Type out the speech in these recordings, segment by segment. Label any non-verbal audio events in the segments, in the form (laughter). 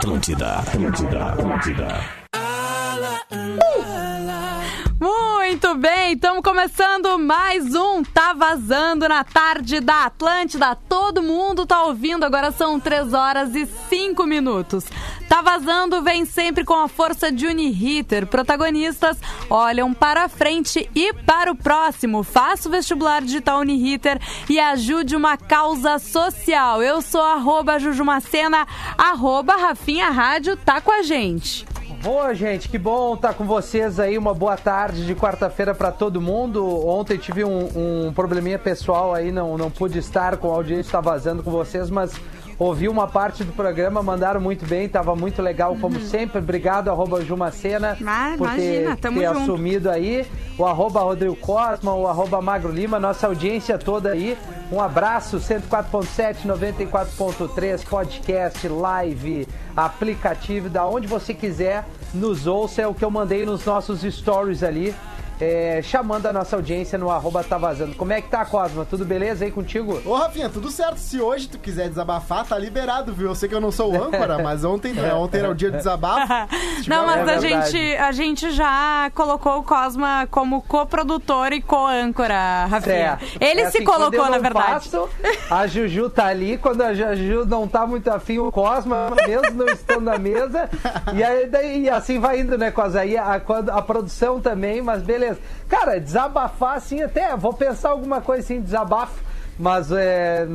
Atlântida, Atlântida, Atlântida. Muito bem, estamos começando mais um Tá Vazando na tarde da Atlântida. Todo mundo tá ouvindo, agora são 3 horas e 5 minutos. Tá Vazando vem sempre com a força de Uniriter. Protagonistas olham para frente e para o próximo. Faça o vestibular digital Uniriter e ajude uma causa social. Eu sou arroba Jujumacena, arroba Rafinha Rádio, tá com a gente. Boa, gente, que bom estar com vocês aí. Uma boa tarde de quarta-feira para todo mundo. Ontem tive um, um, probleminha pessoal aí, não, não pude estar com a audiência, está vazando com vocês, mas ouvi uma parte do programa, mandaram muito bem, estava muito legal, como uhum. sempre. Obrigado, arroba Jumacena, ah, por imagina, ter, ter assumido aí. O arroba Rodrigo Cosma, o arroba Magro Lima, nossa audiência toda aí. Um abraço, 104.7, 94.3, podcast, live, aplicativo, da onde você quiser, nos ouça. É o que eu mandei nos nossos stories ali é, chamando a nossa audiência no arroba tá vazando. Como é que tá, Cosma? Tudo beleza aí contigo? Ô, Rafinha, tudo certo. Se hoje tu quiser desabafar, tá liberado, viu? Eu sei que eu não sou o âncora, (laughs) mas ontem, né, ontem era o dia do desabafo. (laughs) não, mas é a, gente, a gente já colocou o Cosma como coprodutor e co-âncora, Rafinha. É, Ele é se assim, colocou, na verdade. Faço, a Juju tá ali, quando a Juju não tá muito afim, o Cosma, mesmo não estando na mesa. E aí, daí, assim vai indo, né, Cosma? Aí a, a, a produção também, mas beleza Cara, desabafar assim, até vou pensar alguma coisa assim, desabafo. Mas é,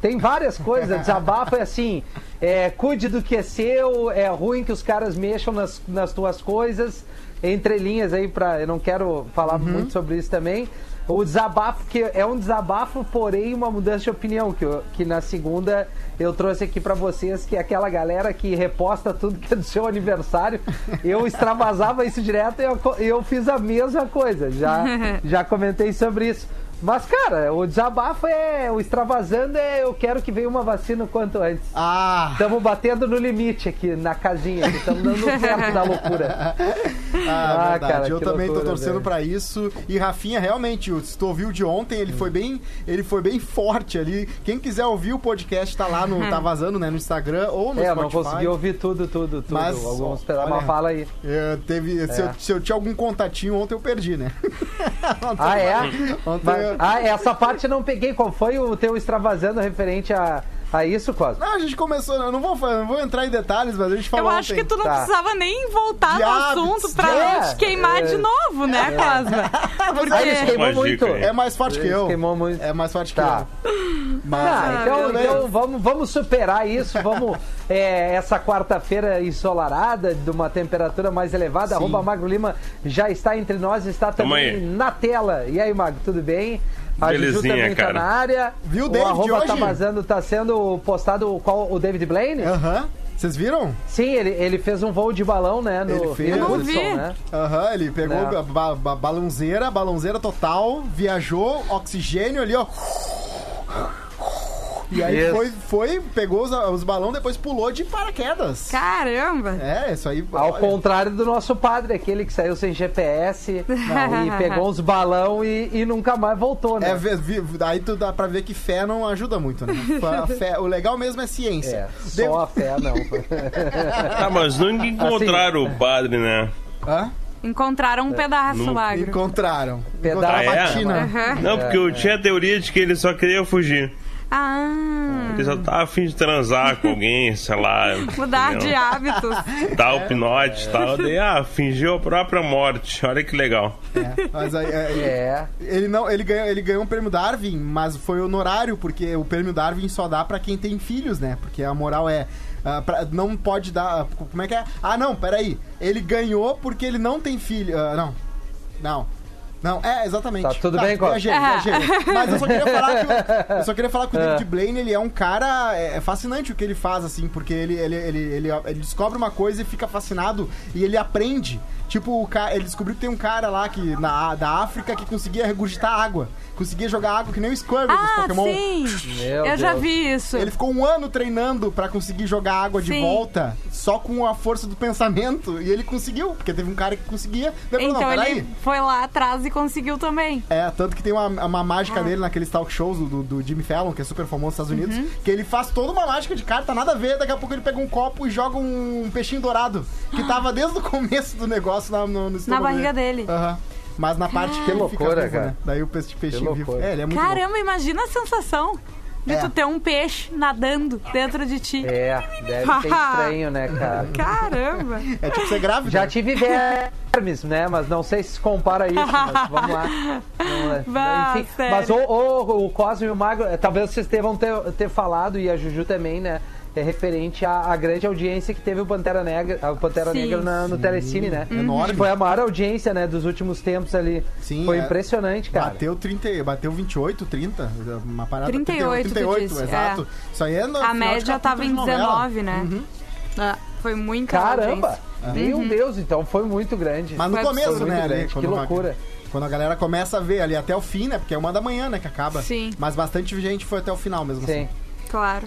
tem várias coisas. Desabafo é assim: é, cuide do que é seu, é ruim que os caras mexam nas, nas tuas coisas. Entre linhas aí, pra, eu não quero falar uhum. muito sobre isso também. O desabafo, que é um desabafo, porém uma mudança de opinião, que, eu, que na segunda eu trouxe aqui para vocês, que é aquela galera que reposta tudo que é do seu aniversário. Eu (laughs) extravasava isso direto e eu, eu fiz a mesma coisa. Já, (laughs) já comentei sobre isso. Mas, cara, o desabafo é. O extravasando é. Eu quero que venha uma vacina o quanto antes. Ah! Estamos batendo no limite aqui na casinha. Estamos dando certo da loucura. (laughs) Ah, ah verdade. Cara, eu também loucura, tô torcendo para isso. E Rafinha, realmente, se tu ouviu de ontem, ele foi bem. Ele foi bem forte ali. Quem quiser ouvir o podcast, tá lá no. tá (laughs) vazando, né? No Instagram ou no é, Spotify. É, não consegui ouvir tudo, tudo, tudo. Mas, Alguns olha, mas fala aí. É, teve, é. se, eu, se, eu, tinha algum contatinho ontem, eu perdi, né? (laughs) ah, é? Ontem mas, eu ah, essa parte não peguei. Qual foi o teu extravasando referente a, a isso, Cosmo? Não, a gente começou. Eu não vou, não vou entrar em detalhes, mas a gente falou. Eu acho ontem. que tu não tá. precisava nem voltar de no assunto pra é, não te queimar é, de novo, né, é. Cosma? (laughs) Porque. Ah, ele queimou muito. É mais forte que eu. Queimou muito. É mais forte tá. que eu. Mas, ah, então, então vamos, vamos superar isso. Vamos. É, essa quarta-feira ensolarada, de uma temperatura mais elevada. Sim. Arroba Magro Lima já está entre nós, está também na tela. E aí, Magro, tudo bem? A Belezinha, Juju também cara. tá na área. Viu o David o arroba hoje? tá vazando, tá sendo postado qual, o David Blaine? Aham. Vocês viram? Sim, ele, ele fez um voo de balão, né? No ele fez. Hudson, né? Aham, uhum, ele pegou é. a ba ba balãozeira, balãozeira total, viajou, oxigênio ali, ó. E aí foi, foi, pegou os, os balões, depois pulou de paraquedas. Caramba! É, isso aí. Ao olha. contrário do nosso padre, aquele que saiu sem GPS (laughs) não, e pegou os balão e, e, nunca mais voltou, né? É, aí tu dá pra ver que fé não ajuda muito, né? (laughs) Fé, o legal mesmo é ciência. É, só Deve... a fé não. (laughs) tá, mas nunca encontraram assim, o padre, né? Hã? Encontraram um pedaço, no... Encontraram. Pedaço. Ah, é? Uhum. Não, porque eu tinha a teoria de que ele só queria fugir. Ah. Ele só tá afim de transar com alguém, (laughs) sei lá. Mudar entendeu? de hábitos. Tá o pinote e tal. Daí, ah, fingiu a própria morte. Olha que legal. É, mas aí, é, é. Ele, não, ele, ganhou, ele ganhou o prêmio Darwin, mas foi honorário, porque o prêmio Darwin só dá para quem tem filhos, né? Porque a moral é. Uh, pra, não pode dar. Como é que é? Ah, não, peraí. Ele ganhou porque ele não tem filho. Uh, não. Não. Não, é, exatamente. Tá tudo tá, bem, Costa? Viajei, viajei. Mas eu só queria falar que, (laughs) eu só queria falar que o é. David Blaine, ele é um cara... É, é fascinante o que ele faz, assim, porque ele, ele, ele, ele, ele descobre uma coisa e fica fascinado e ele aprende. Tipo, o cara, ele descobriu que tem um cara lá que, na, da África que conseguia regurgitar água. Conseguia jogar água que nem o Squirtle ah, dos Pokémon. Sim. Meu Eu Deus. já vi isso. Ele ficou um ano treinando para conseguir jogar água sim. de volta só com a força do pensamento. E ele conseguiu, porque teve um cara que conseguia. Então ele foi lá atrás e conseguiu também. É, tanto que tem uma, uma mágica dele naqueles talk shows do, do Jimmy Fallon, que é super famoso nos Estados Unidos, Uhum. que ele faz toda uma mágica de carta, nada a ver, daqui a pouco ele pega um copo e joga um peixinho dourado, que tava (gasps) desde o começo do negócio na, no, no estômago barriga dele. Aham. Mas na parte que ele loucura, fica vivo, cara. né? Daí o peixe, peixinho vivo. É, ele é muito Caramba, imagina a sensação de É. tu ter um peixe nadando dentro de ti. É, deve ser estranho, né, cara? Caramba! É tipo ser grávida. Já tive vermes, né? Mas não sei se se compara a isso, mas vamos lá. Vamos lá. Bah, Enfim, sério. mas o, o, o Cosme e o Magro, eh, talvez vocês devam ter, ter falado, e a Juju também, né? É referente à, à grande audiência que teve o Pantera Negra, o Pantera Sim. Negra na- no Telecine, né? Enorme. Foi a maior audiência, né, dos últimos tempos ali. Sim, Foi é. impressionante, cara. Bateu 30, bateu 28, 30, uma parada 38, tu 38, disse, exato. Isso aí é no A média tava em de novela. 19, né? Uhum. Ah, foi muita Caramba! audiência. Meu Deus, então foi muito grande. Mas no Foi começo, né, Muito grande, que loucura. Quando a galera começa a ver ali até o fim, né? Porque é uma da manhã, né, que acaba. Sim. Mas bastante gente foi até o final mesmo Sim. assim. Claro.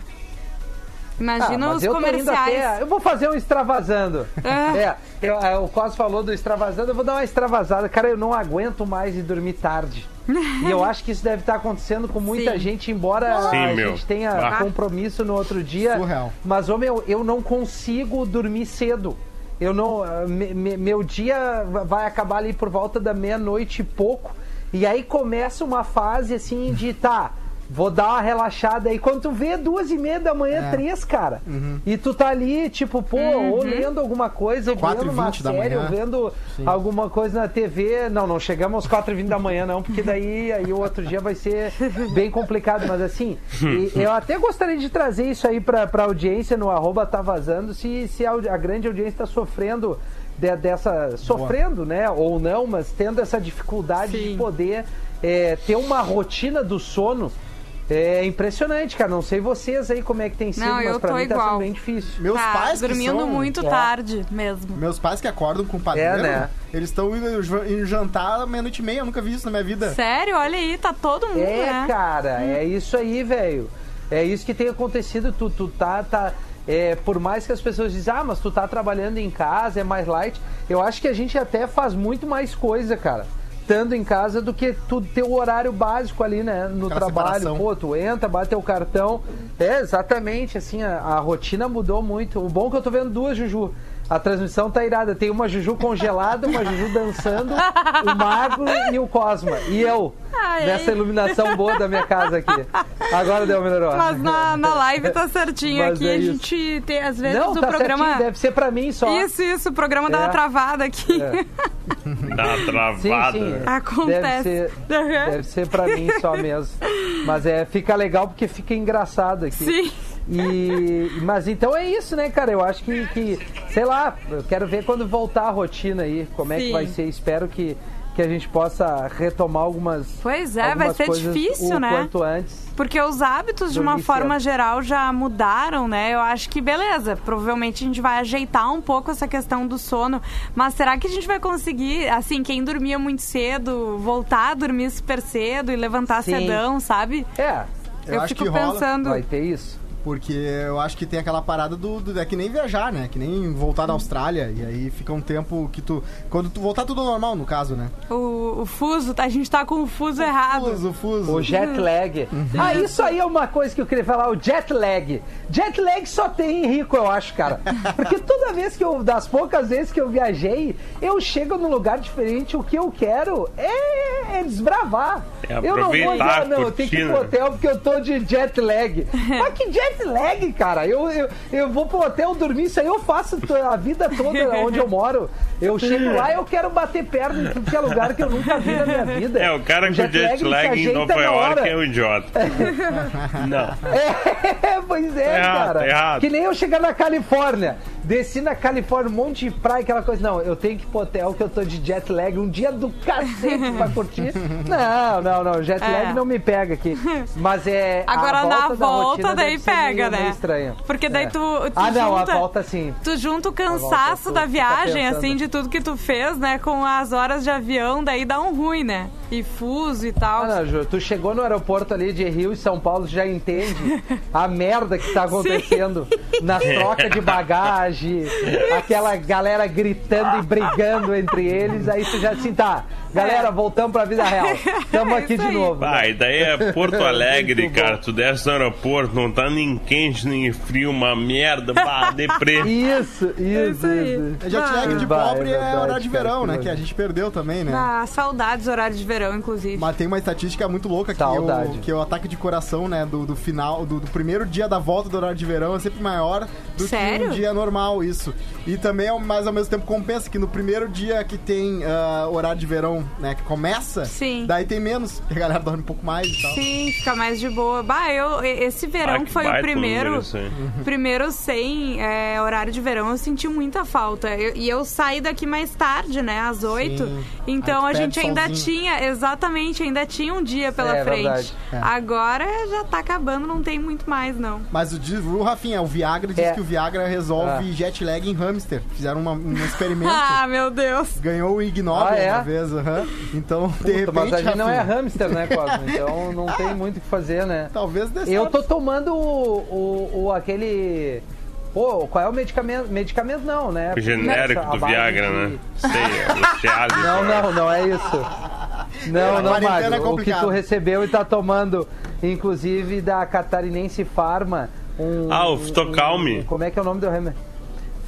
Ah, Imagina mas os eu comerciais. até- eu vou fazer um extravasando. (laughs) Ah. É, eu- é, o Cos falou do extravasando, eu vou dar uma extravasada. Cara, eu não aguento mais de dormir tarde. e eu (laughs) acho que isso deve estar acontecendo com muita Sim. gente, embora Sim, a meu. gente tenha Bah. compromisso no outro dia. Surreal. Mas, ô meu, eu não consigo dormir cedo. Eu não. ah, me- me- meu dia vai acabar ali por volta da meia-noite e pouco. E aí começa uma fase assim de tá. Vou dar uma relaxada aí. Quando tu vê duas e meia da manhã, É. três, cara. E tu tá ali, tipo, pô, ou lendo alguma coisa, ou Quatro vendo e uma vinte da série, ou vendo alguma coisa na TV. Não, não chegamos aos 4 e 20 da manhã, não, porque daí aí o outro dia vai ser bem complicado. Mas assim, e- eu até gostaria de trazer isso aí pra, pra audiência no arroba tá vazando, se, se a, a grande audiência tá sofrendo de- dessa. sofrendo, né? Ou não, mas tendo essa dificuldade de Sim. poder é, ter uma rotina do sono. É impressionante, cara. Não sei vocês aí como é que tem sido, Não, mas pra mim tá igual. sendo bem difícil. Meus Tá pais que dormindo são- muito É. tarde mesmo. Meus pais que acordam com padeiro, É, né? eles estão indo, indo jantar meia-noite e meia. Eu nunca vi isso na minha vida. Sério, olha aí, tá todo mundo, É, né? cara, é isso aí, velho. É isso que tem acontecido. Tu, tu tá, tá é, por mais que as pessoas dizem, ah, mas tu tá trabalhando em casa, é mais light. Eu acho que a gente até faz muito mais coisa, cara. Estando em casa do que tu ter o horário básico ali, né? No Aquela trabalho. separação. Pô, tu entra, bate teu cartão. É, exatamente, assim, a, a rotina mudou muito. O bom é que eu tô vendo duas, Juju. A transmissão tá irada. Tem uma Juju congelada, uma Juju dançando, o Magro e o Cosma. E eu, Ai, nessa iluminação boa da minha casa aqui. Agora deu melhorou. Mas na, na live tá certinho Mas aqui. é a gente tem, às vezes, Não, o tá programa. certinho, deve ser pra mim só. Isso, isso, o programa dá É. uma travada aqui. É. Dá Sim, travada. sim. Acontece. Deve ser, Uhum. deve ser pra mim só mesmo. Mas é, fica legal porque fica engraçado aqui. Sim. E, mas então é isso, né, cara? Eu acho que, que, sei lá, eu quero ver quando voltar a rotina aí, como é que Sim. vai ser. Espero que, que a gente possa retomar algumas. Pois é, vai algumas ser coisas difícil, o né? quanto antes. Porque os hábitos, de uma forma geral, já mudaram, né? Eu acho que beleza. Provavelmente a gente vai ajeitar um pouco essa questão do sono. Mas será que a gente vai conseguir, assim, quem dormia muito cedo, voltar a dormir super cedo e levantar Sim. cedão, sabe? É, Eu, Eu acho fico que rola. pensando. vai ter isso. Porque eu acho que tem aquela parada do, do- É que nem viajar, né? Que nem voltar da Austrália. E aí fica um tempo que tu. Quando tu voltar tudo normal, no caso, né? O, o fuso, a gente tá com o fuso errado. Fuso, fuso. O jet lag. Ah, isso aí é uma coisa que eu queria falar, o jet lag. Jet lag só tem em rico, eu acho, cara. (laughs) Porque toda vez que eu, das poucas vezes que eu viajei, eu chego num lugar diferente, o que eu quero é, é desbravar. É eu não vou dizer, aproveitar, ah, não, eu tenho que ir pro hotel porque eu tô de jet lag. (laughs) Mas que jet lag, cara? Eu, eu, eu vou pro hotel dormir, isso aí eu faço to- a vida toda onde eu moro. Eu chego lá e eu quero bater perna em tudo que é lugar que eu nunca vi na minha vida. É, o cara com jet jet se lag em Nova York é um idiota. (laughs) Não. É, pois é, Tá errado, cara. tá errado. Que nem eu chegar na Califórnia. Desci na Califórnia, um monte de praia, aquela coisa. Não, eu tenho que ir pro hotel que eu tô de jet lag. Um dia do cacete pra curtir. (laughs) Não, não, não. Jet É. lag não me pega aqui. Mas é. Agora volta na da volta rotina daí pega, né? meio estranha. Porque daí É. tu, tu Ah, não, junta, a volta sim. Tu junta o volta cansaço tu da viagem, assim, de tudo que tu fez, né? Com as horas de avião, daí dá um ruim, né? E fuso e tal. Ah, não, Ju, tu chegou no aeroporto ali de Rio e São Paulo, já entende a merda que tá (laughs) acontecendo nas (laughs) trocas de bagagem, aquela galera gritando e brigando entre eles, aí você já assim, tá, galera, voltamos pra vida real. Tamo É aqui isso de aí. novo. Vai, daí é Porto (laughs) Alegre, cara. Tu desce no aeroporto, não tá nem quente, nem frio, uma merda, bah, (laughs) deprê. Isso, isso, isso aí. isso. É jet lag de Vai, é pobre é, verdade, horário de cara, verão, que né? Que a gente perdeu também, né? Ah, saudades do horário de verão, inclusive. Mas tem uma estatística muito louca que, Saudade. o, que o ataque de coração, né, do, do final, do, do primeiro dia da volta do horário de verão é sempre maior do Sério? que um dia normal, isso. E também, mas ao mesmo tempo compensa que no primeiro dia que tem ah, horário de verão, né, que começa, Sim. daí tem menos, porque a galera dorme um pouco mais e tal. Sim, fica mais de boa. Bah, eu, esse verão Ah, que foi o primeiro, aí. primeiro sem é, horário de verão, eu senti muita falta. Eu- e eu saí daqui mais tarde, né, às oito. Então a gente ainda solzinho. tinha, exatamente, ainda tinha um dia pela É, frente. verdade. É. Agora já tá acabando, não tem muito mais, não. Mas o, o Rafinha, o Viagra diz É. que o Viagra resolve jet lag em hamster. Fizeram uma- um (laughs) experimento. Ah, meu Deus. Ganhou o Ig Nobel Ah, é? uma vez, aham. Então, de Puta, repente, mas a gente não é hamster, né, Cosmo? (laughs) Então não tem muito o que fazer, né? Talvez dê Eu tô tomando o, o, o- aquele. Pô, qual é o medicamento? Medicamento não, né? O genérico A do Viagra, de- né? Sei, é. Não, né? não, não é isso. Não, não, quarentena é. O que tu recebeu e tá tomando, inclusive da Catarinense Farma. Um, Ah, o um- Fitocalme. um- como é que é o nome do remédio?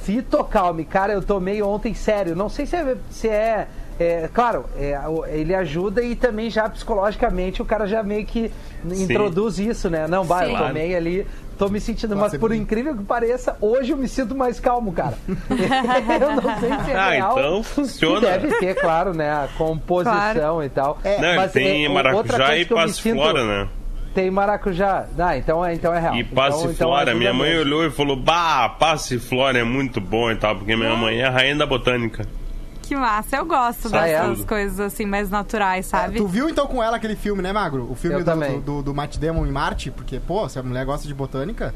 Fitocalme. Cara, eu tomei ontem, sério. Não sei se é. Se é é, claro, é, ele ajuda e também já psicologicamente o cara já meio que introduz isso, né? Não, vai, eu Sim. tomei ali, tô me sentindo, Nossa, mas por incrível que pareça, hoje eu me sinto mais calmo, cara. (laughs) (laughs) eu não sei se é Ah, real. então funciona. deve ter, claro, né? A composição Claro. e tal. É, Não, Mas, tem é, outra maracujá coisa e que eu me passiflora, sinto- né? Tem maracujá. Ah, então é, então é real. E Então- passiflora. então ajuda minha mãe mesmo. olhou e falou: Bah, passiflora é muito bom e tal, porque minha mãe é a rainha da botânica. Que massa. Eu gosto Ah, é? dessas coisas assim mais naturais, sabe? Tu viu então com ela aquele filme, né, Magro? O filme do, do, do, do Matt Damon em Marte? Porque, pô, se a mulher gosta de botânica.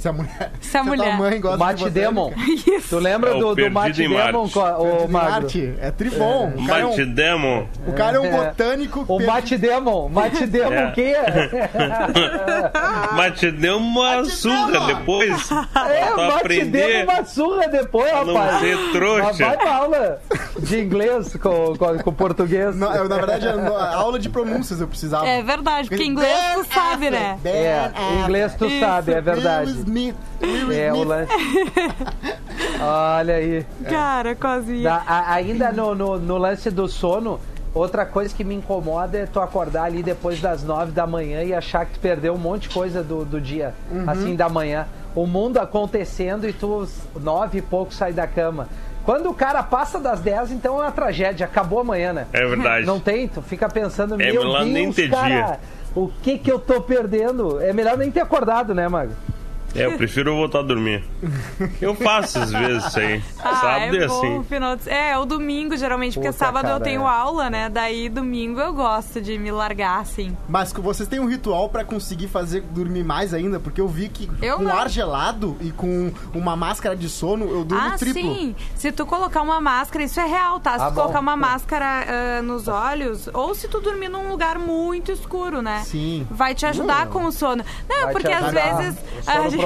Se a mulher. (laughs) Se a mulher- mãe O gosta Matt de botânica. Damon. (laughs) Isso. Tu lembra É o do, do Matt co- o? Marte. É tribom. O cara é um, Demon. o cara é um É. botânico. O perdido- Matt Damon. Matt (laughs) Damon É. o quê? Mate deu uma Mate surra Demon. depois. É, Matt. Damon uma surra depois, Pra não rapaz. ser trouxa. Mas vai pra aula de inglês com, com, com português. Não, eu, na verdade, a aula de pronúncias eu precisava. É verdade, porque inglês tu sabe, né? É, inglês tu sabe, é verdade. Smith, Will É, o lance. (laughs) Olha aí. Cara, quase. Da- a- ainda no, no, no lance do sono, outra coisa que me incomoda é tu acordar ali depois das nove da manhã e achar que tu perdeu um monte de coisa do, do dia, assim, da manhã. O mundo acontecendo e tu, nove e pouco, sai da cama. Quando o cara passa das 10, então é uma tragédia, acabou amanhã, né? É verdade. Não tem, tu fica pensando, É meu melhor Deus, nem ter cara, dia." o que que eu tô perdendo? É melhor nem ter acordado, né, Mago? É, eu prefiro voltar a dormir. Eu faço às vezes isso aí. (laughs) Ah, Sábado é é bom, assim. final de... É, o domingo, geralmente, porque Puta, sábado eu cara, tenho é. aula, né? Daí domingo eu gosto de me largar, assim. Mas que vocês têm um ritual pra conseguir fazer dormir mais ainda? Porque eu vi que Eu com não. ar gelado e com uma máscara de sono, eu durmo ah, triplo. sim. Se tu colocar uma máscara, isso é real, tá? Se Ah, tu bom. colocar uma máscara ah, nos olhos, ou se tu dormir num lugar muito escuro, né? Sim. Vai te ajudar Não. com o sono. Não, Vai porque às vezes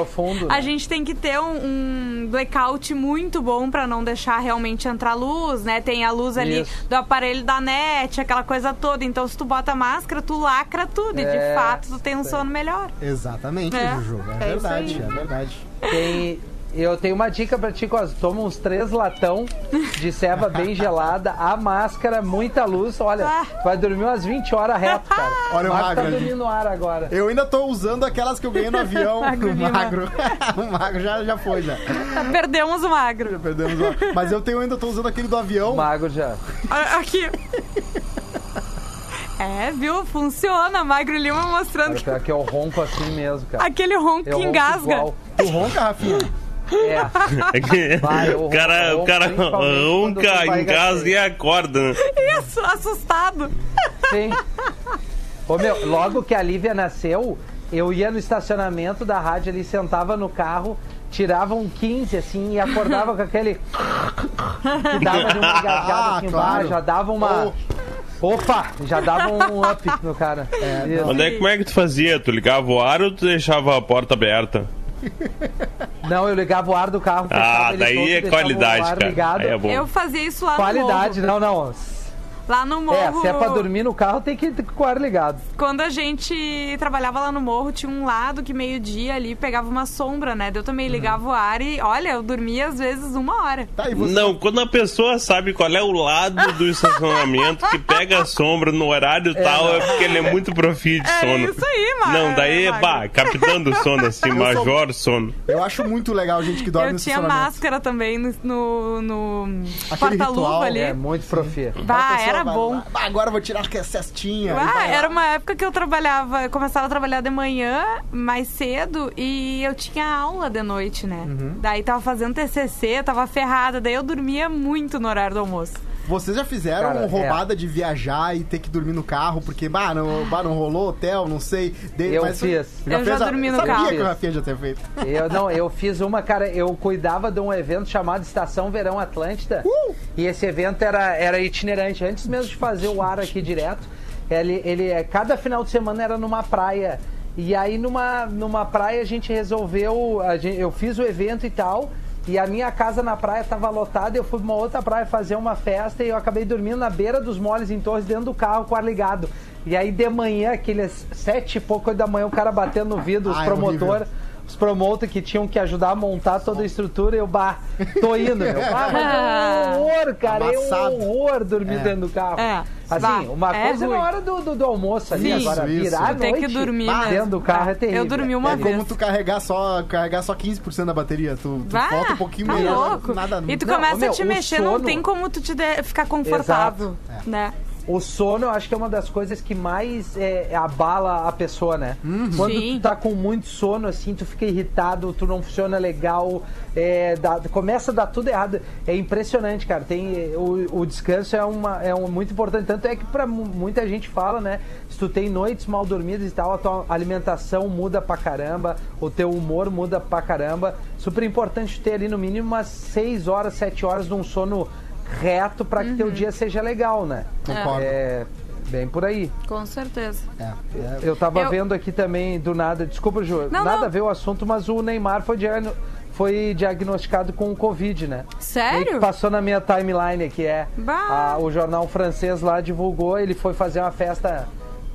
O sono a, gente, profundo, né? tem que ter um, um blackout muito bom pra não deixar realmente entrar luz, né? Tem a luz ali Isso. do aparelho da net, aquela coisa toda. Então, se tu bota a máscara, tu lacra tudo. E de É, fato, tu tem um sono melhor. Exatamente, É, Juju. É, é verdade, é verdade. Tem, eu tenho uma dica pra ti, Cos. Toma uns três latão de ceva bem (laughs) gelada, a máscara, muita luz. Olha, Ah. vai dormir umas 20 horas reto, (laughs) cara. Olha o Magro tá magro ali. dormindo no ar agora. Eu ainda tô usando aquelas que eu ganhei no avião. (laughs) Magro o Lima. magro. o magro já, já foi, já. Perdemos o magro. Perdemos o... Mas eu tenho, ainda tô usando aquele do avião. Mago já. Olha Aqui. É, viu? Funciona. Magro Lima mostrando Cara, que que eu ronco assim mesmo, cara. aquele ronco Eu que ronco engasga. igual. Tu ronca, Rafinha? É. É Vai, o cara, o cara ronca em casa cheia. e acorda. né? Isso, assustado. Sim. Ô, meu, logo que a Lívia nasceu, eu ia no estacionamento da rádio ali, sentava no carro, tirava um 15 assim e acordava com aquele. que dava de uma engasgada Ah, aqui claro. embaixo, já dava uma. Opa! Já dava um up no cara. Onde é, como é que tu fazia? Tu ligava o ar ou tu deixava a porta aberta? Não, eu ligava o ar do carro. Ah, daí é qualidade, ar cara. ligado. Aí é bom. Eu fazia isso lá Qualidade, no não, não. Lá no morro. É, se é pra dormir no carro, tem que ir com o ar ligado. Quando a gente trabalhava lá no morro, tinha um lado que meio-dia ali pegava uma sombra, né? Eu também ligava o ar e, olha, eu dormia às vezes uma hora. Tá, você? Não, quando a pessoa sabe qual é o lado do estacionamento que pega a sombra no horário tal, é porque ele é muito profit de É sono. isso aí, mano. Não, daí, Magro. bah, capitão do sono, assim, sou- major sono. Eu acho muito legal gente que dorme Eu no tinha máscara também no, no, no porta-luva ali. É muito profi. Bah, A pessoa era bom. lá, "Ah, agora vou tirar a cestinha. Ah, era uma época que eu trabalhava, eu começava a trabalhar de manhã, mais cedo, e eu tinha aula de noite, né? Uhum. Daí tava fazendo TCC, tava ferrada, daí eu dormia muito no horário do almoço. Vocês já fizeram Cara, é. roubada de viajar e ter que dormir no carro porque, bah, não, bah, não rolou hotel, não sei. De- Eu mas fiz. Eu já a- dormi no sabia carro. que o Rafinha já tinha feito. Eu não, (laughs) eu fiz uma, cara, eu cuidava de um evento chamado Estação Verão Atlântida. Uh! E esse evento era, era itinerante. Antes mesmo de fazer o ar aqui direto, ele, ele é- cada final de semana era numa praia. E aí numa, numa praia a gente resolveu, a gente- eu fiz o evento e tal. E a minha casa na praia tava lotada, eu fui pra uma outra praia fazer uma festa e eu acabei dormindo na beira dos moles em Torres, dentro do carro com o ar ligado. E aí de manhã, aqueles sete e pouco da manhã, o cara batendo no vidro, os Ai, promotor, horrível. Os promotores que tinham que ajudar a montar toda a estrutura, eu, bah, tô indo, meu. (laughs) Ah, mas é um horror, cara, Amassado. é um horror dormir É. dentro do carro. É. Assim, Bah, uma é coisa é ruim. na hora do, do, do almoço ali, Sim. agora Isso, virar a isso. Tem que noite dormir bah, mesmo. dentro do carro é Eu terrível. dormi uma é vez. como tu carregar só, carregar só 15% da bateria. Tu, tu falta um pouquinho tá menos. louco. Nada, e tu Não, começa meu, a te mexer, não sono- tem como tu te de- ficar confortável, né? O sono, eu acho que é uma das coisas que mais é, abala a pessoa, né? Quando Sim. tu tá com muito sono, assim, tu fica irritado, tu não funciona legal, é, dá- começa a dar tudo errado. É impressionante, cara. Tem, o, o descanso é, uma, é um, muito importante. Tanto é que pra mu- muita gente fala, né? Se tu tem noites mal dormidas e tal, a tua alimentação muda pra caramba, o teu humor muda pra caramba. Super importante ter ali no mínimo umas 6 horas, 7 horas de um sono reto pra que teu dia seja legal, né? Concordo. É, bem por aí. Com certeza. É, é. Eu tava Eu- vendo aqui também, do nada, desculpa, Ju, Não, nada não. a ver o assunto, mas o Neymar foi, diagno- foi diagnosticado com o Covid, né? Sério? Que passou na minha timeline aqui, é. A- o jornal francês lá divulgou, ele foi fazer uma festa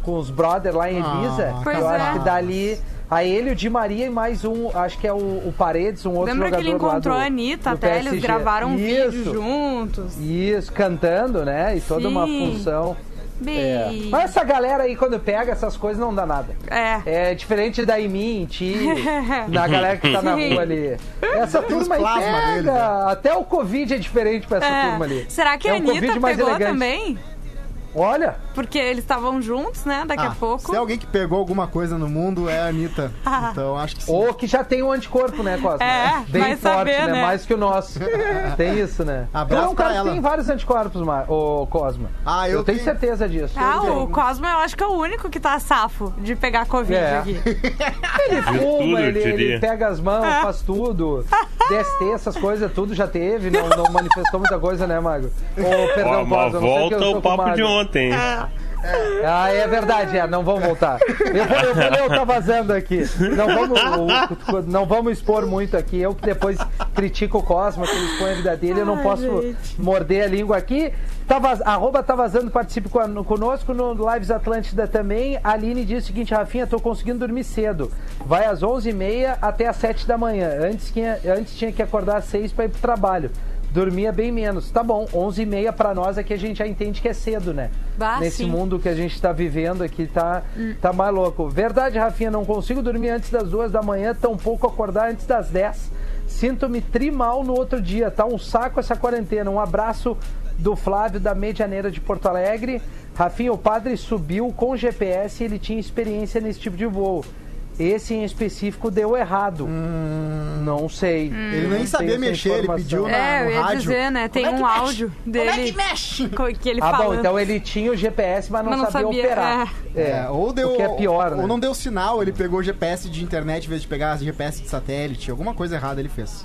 com os brothers lá em Ibiza. Ah, Pois eu é. acho que dali. A ele, o Di Maria e mais um, acho que é o, o Paredes, um outro Lembra que jogador ele encontrou do, a Anitta até, eles PSG. gravaram um vídeo juntos. Isso, cantando, né? E toda uma Sim. função. É. Bem... Mas essa galera aí, quando pega essas coisas, não dá nada. É. É diferente da em mim, em ti, (laughs) na galera que tá na rua ali. Essa turma aí plasma pega. deles, né? Até o Covid é diferente pra essa É. turma ali. Será que é a um Anitta Covid mais pegou elegante. também? Olha, Porque eles estavam juntos, né? Daqui Ah, a pouco. Se alguém que pegou alguma coisa no mundo é a Anitta. (laughs) Então acho que sim. ou que já tem um anticorpo, né, Cosma? É, Bem vai forte, saber, né? né? Mais que o nosso. (laughs) tem isso, né? Abraço Tu é um pra cara que ela. tem vários anticorpos, Ma- ô Cosma. Ah, eu tenho tenho. certeza disso. Ah, Eu o Cosmo eu acho que é o único que tá safo de pegar Covid É. aqui. (laughs) Ele tudo, fuma, eu ele, ele pega as mãos, É. faz tudo. DST, essas coisas, tudo já teve, não, não manifestou muita coisa, né, Mago? Ô, perdão, Ó, mas Cosma, não sei que volta o papo de ontem. hein? Ah, é verdade, é, não vamos voltar. Eu vou, eu vou ler o tá vazando aqui. Não vamos, o- não vamos expor muito aqui. Eu que depois critico o Cosma, que ele expõe a vida dele, eu não Ai, posso gente. morder a língua aqui. Tá vaz, arroba tá vazando, participe conosco no Lives Atlântida também. A Aline diz o seguinte, Rafinha, tô conseguindo dormir cedo. Vai às 11h30 até às 7 da manhã. Antes, tinha, antes tinha que acordar às 6 para ir pro trabalho. Dormia bem menos. Tá bom, 11h30 pra nós é que a gente já entende que é cedo, né? Bah, Nesse sim. mundo que a gente tá vivendo aqui, tá, tá mais louco. Verdade, Rafinha, não consigo dormir antes das duas da manhã, tampouco acordar antes das 10. Sinto-me trimal no outro dia, tá um saco essa quarentena. Um abraço do Flávio da Medianeira de Porto Alegre. Rafinha, o padre subiu com GPS e ele tinha experiência nesse tipo de voo. Esse em específico deu errado. Não sei. Ele Não nem sabia mexer, ele pediu na- É, eu no ia rádio. dizer, né? Tem Como é um mexe? áudio Como dele. é que mexe? (laughs) Que ele Ah, falando. bom, então ele tinha o GPS, mas não, Mas não sabia, sabia, operar. É, ou deu. O que é pior, ou, né? ou não deu sinal, ele pegou GPS de internet em vez de pegar GPS de satélite. Alguma coisa errada ele fez.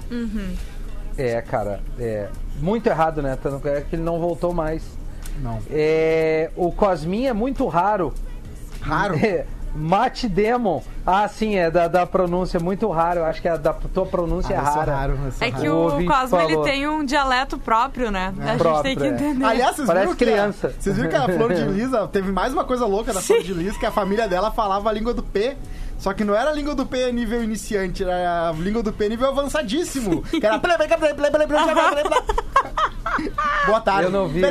É, cara, é muito errado, né? Tanto é que ele não voltou mais. Não. É, o Cosminha é muito raro. Raro? É, Matt Demon. Ah, sim, é da, da pronúncia muito raro. Eu acho que a da tua pronúncia Ah, é sou rara. raro, sou É raro. que O o Cosmo ele tem um dialeto próprio, né? a gente Próprio, tem que é. entender. Aliás, vocês Parece viram que a- criança. vocês viram que a Flor de (laughs) Lis, ó, teve mais uma coisa louca da Flor de Lis, que a família dela falava a língua do P. Só que não era a língua do P nível iniciante, era a língua do P nível avançadíssimo. Que era. Boa tarde. Eu não vi. É.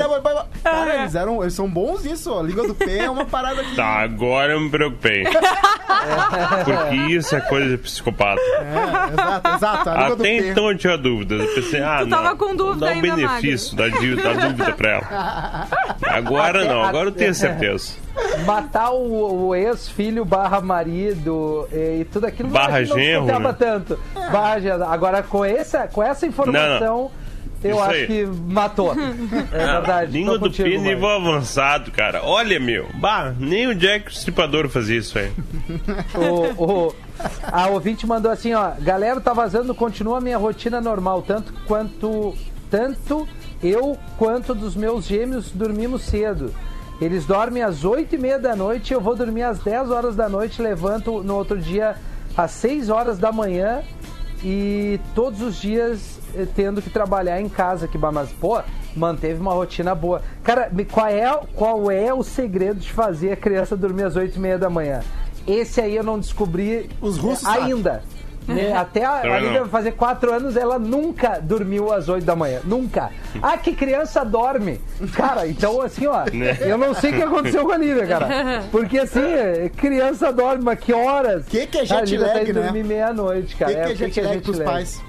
Cara, eles, eram, eles são bons isso, A língua do P é uma parada que. Tá, agora eu me preocupei. (laughs) Porque isso é coisa de psicopata. É, exato, exato. A língua do Até P. então eu tinha dúvidas. Eu pensei, ah, Tu não. tava com dúvida dá um benefício, dá, dí- dúvida pra ela. (laughs) Agora não, agora eu tenho certeza. Matar o, o ex-filho barra marido e, e tudo aquilo Barra não genro, contava né? tanto. Barra genro. Agora, com essa, com essa informação, eu Isso acho aí. que matou. (laughs) É verdade. Língua do contigo, P mano. nível avançado, cara. Olha, meu. Bah, nem o Jack Stripador fazia isso aí. o, o- a ouvinte mandou assim, ó, galera, tá vazando, continua a minha rotina normal, tanto quanto tanto eu quanto dos meus gêmeos dormimos cedo. Eles dormem às oito e meia da noite, eu vou dormir às 10 horas da noite, levanto no outro dia às 6 horas da manhã e todos os dias eh, tendo que trabalhar em casa, que mas pô, manteve uma rotina boa. Cara, qual é, qual é o segredo de fazer a criança dormir às oito e meia da manhã? Esse aí eu não descobri Os russos ainda. Né? (laughs) Até a, a Lívia fazer quatro anos, ela nunca dormiu às 8 da manhã. Nunca. (laughs) Ah, que criança dorme. Cara, então assim, ó, Né? eu não sei o que aconteceu com a Lívia, cara. (laughs) Porque assim, criança dorme, mas que horas? Que que é a jet tá lag, indo né? dormir meia-noite, O cara. que, que É, é jet lag pros lag? pais?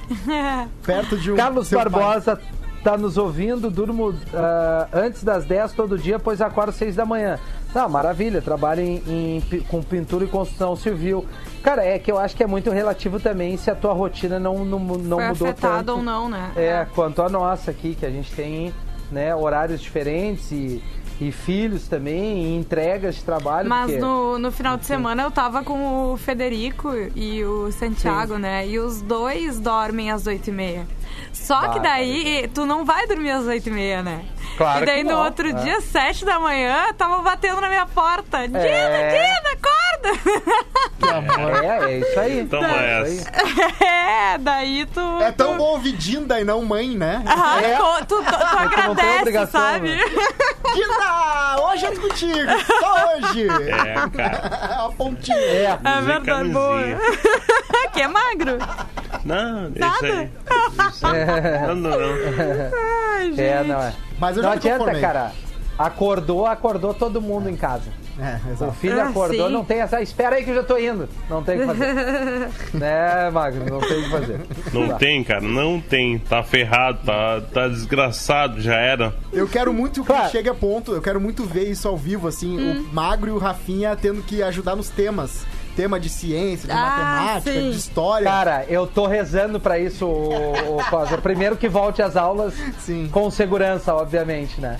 Perto de um. Carlos seu pai. Tá nos ouvindo, durmo ah, antes das 10 todo dia, pois acordo às 6 da manhã. Tá, maravilha, trabalho em, em com pintura e construção civil. Cara, é que eu acho que é muito relativo também se a tua rotina não, não, não Foi mudou tanto. ou não, né? É, quanto a nossa aqui, que a gente tem né, horários diferentes e, e filhos também, e entregas de trabalho. Mas porque- no, no final de semana eu tava com o Federico e o Santiago, né? E os dois dormem às oito e meia. Só que daí tu não vai dormir às oito e meia, né? Claro e daí que no não, outro é. dia, sete da manhã, tava batendo na minha porta. Dina, É. Dina, acorda! É, é isso aí. Toma é isso essa. aí. (laughs) é, daí tu... É tão tu- bom ouvir Dinda e não mãe, né? Ah, É. tu, tu, tu não tem agradece, sabe? né? (laughs) Dinda! Hoje eu tô contigo! Só hoje! É, cara. (laughs) a pontinha. É. É Dizer verdade, boa. que é magro. Não, é Nada. isso aí. (laughs) Não, não, não. Ai, gente. É, não é. Mas eu não já adianta, conformei. cara. Acordou, acordou todo mundo em casa. É, O exato. filho Ah, acordou, sim. não tem essa. Espera aí que eu já tô indo. Não tem o que fazer. (laughs) né, Magro? Não tem o que fazer. Não Tá. tem, cara, não tem. Tá ferrado, tá, tá desgraçado, já era. Eu quero muito que Claro. chegue a ponto, eu quero muito ver isso ao vivo, assim, Hum. o Magro e o Rafinha tendo que ajudar nos temas. Tema de ciência, de Ah, matemática, sim. de história. Cara, eu tô rezando pra isso, o, o Cosa. Primeiro que volte às aulas Sim. com segurança, obviamente, né?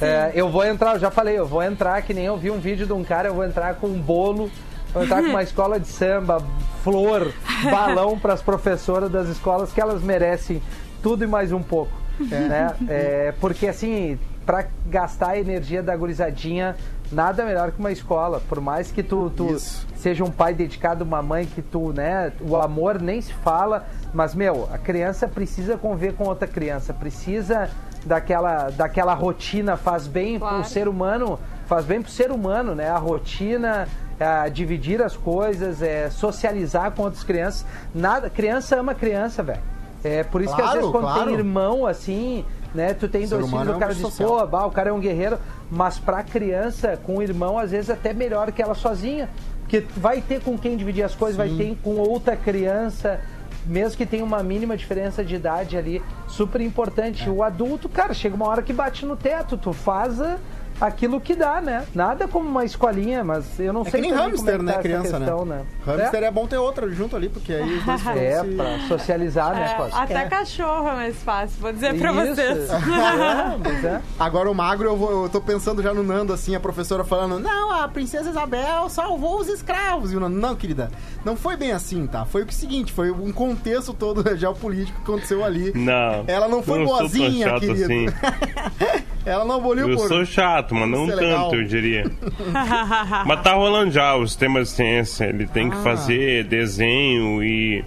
É, eu vou entrar, eu já falei, eu vou entrar, que nem eu vi um vídeo de um cara, eu vou entrar com um bolo, vou entrar com uma (laughs) escola de samba, flor, balão (laughs) pras professoras das escolas que elas merecem tudo e mais um pouco. Né? (laughs) É, porque assim, pra gastar a energia da gurizadinha, nada melhor que uma escola. Por mais que tu, tu Isso. seja um pai dedicado, uma mãe que tu, né, o amor nem se fala, mas meu, a criança precisa conviver com outra criança, precisa daquela, daquela rotina, faz bem Claro. pro ser humano, faz bem pro ser humano, né? A rotina, a dividir as coisas, é, socializar com outras crianças. Nada, criança ama criança, velho. É por isso que às Claro, vezes quando claro. tem irmão assim, né, tu tem dois filhos, é o um cara bicho diz, social. pô, bah, o cara é um guerreiro, mas pra criança, com o irmão, às vezes até melhor que ela sozinha. Porque vai ter com quem dividir as coisas, vai ter com outra criança, mesmo que tenha uma mínima diferença de idade ali, super importante. O adulto, cara, chega uma hora que bate no teto, tu faz a- aquilo que dá, né? Nada como uma escolinha, mas eu não É sei que nem hamster, como é que né, tá criança, questão, né? né? Hamster é. bom ter outra junto ali, porque aí os dois (laughs) vão É, se- pra socializar, né, É, Costa? até É. cachorro é mais fácil, vou dizer pra Isso. vocês. (laughs) É, mas é. Agora o magro, eu, vou, eu tô pensando já no Nando, assim, a professora falando, não, a princesa Isabel salvou os escravos. E o Nando, não, querida, não foi bem assim, tá? Foi o seguinte, foi um contexto todo (laughs) geopolítico que aconteceu ali. Não. Ela não foi tão boazinha, querido. assim. Ela não aboliu Eu por. sou chato, mas não é tanto, legal. eu diria. (laughs) mas tá rolando já o sistema de ciência. Ele tem Ah. que fazer desenho e,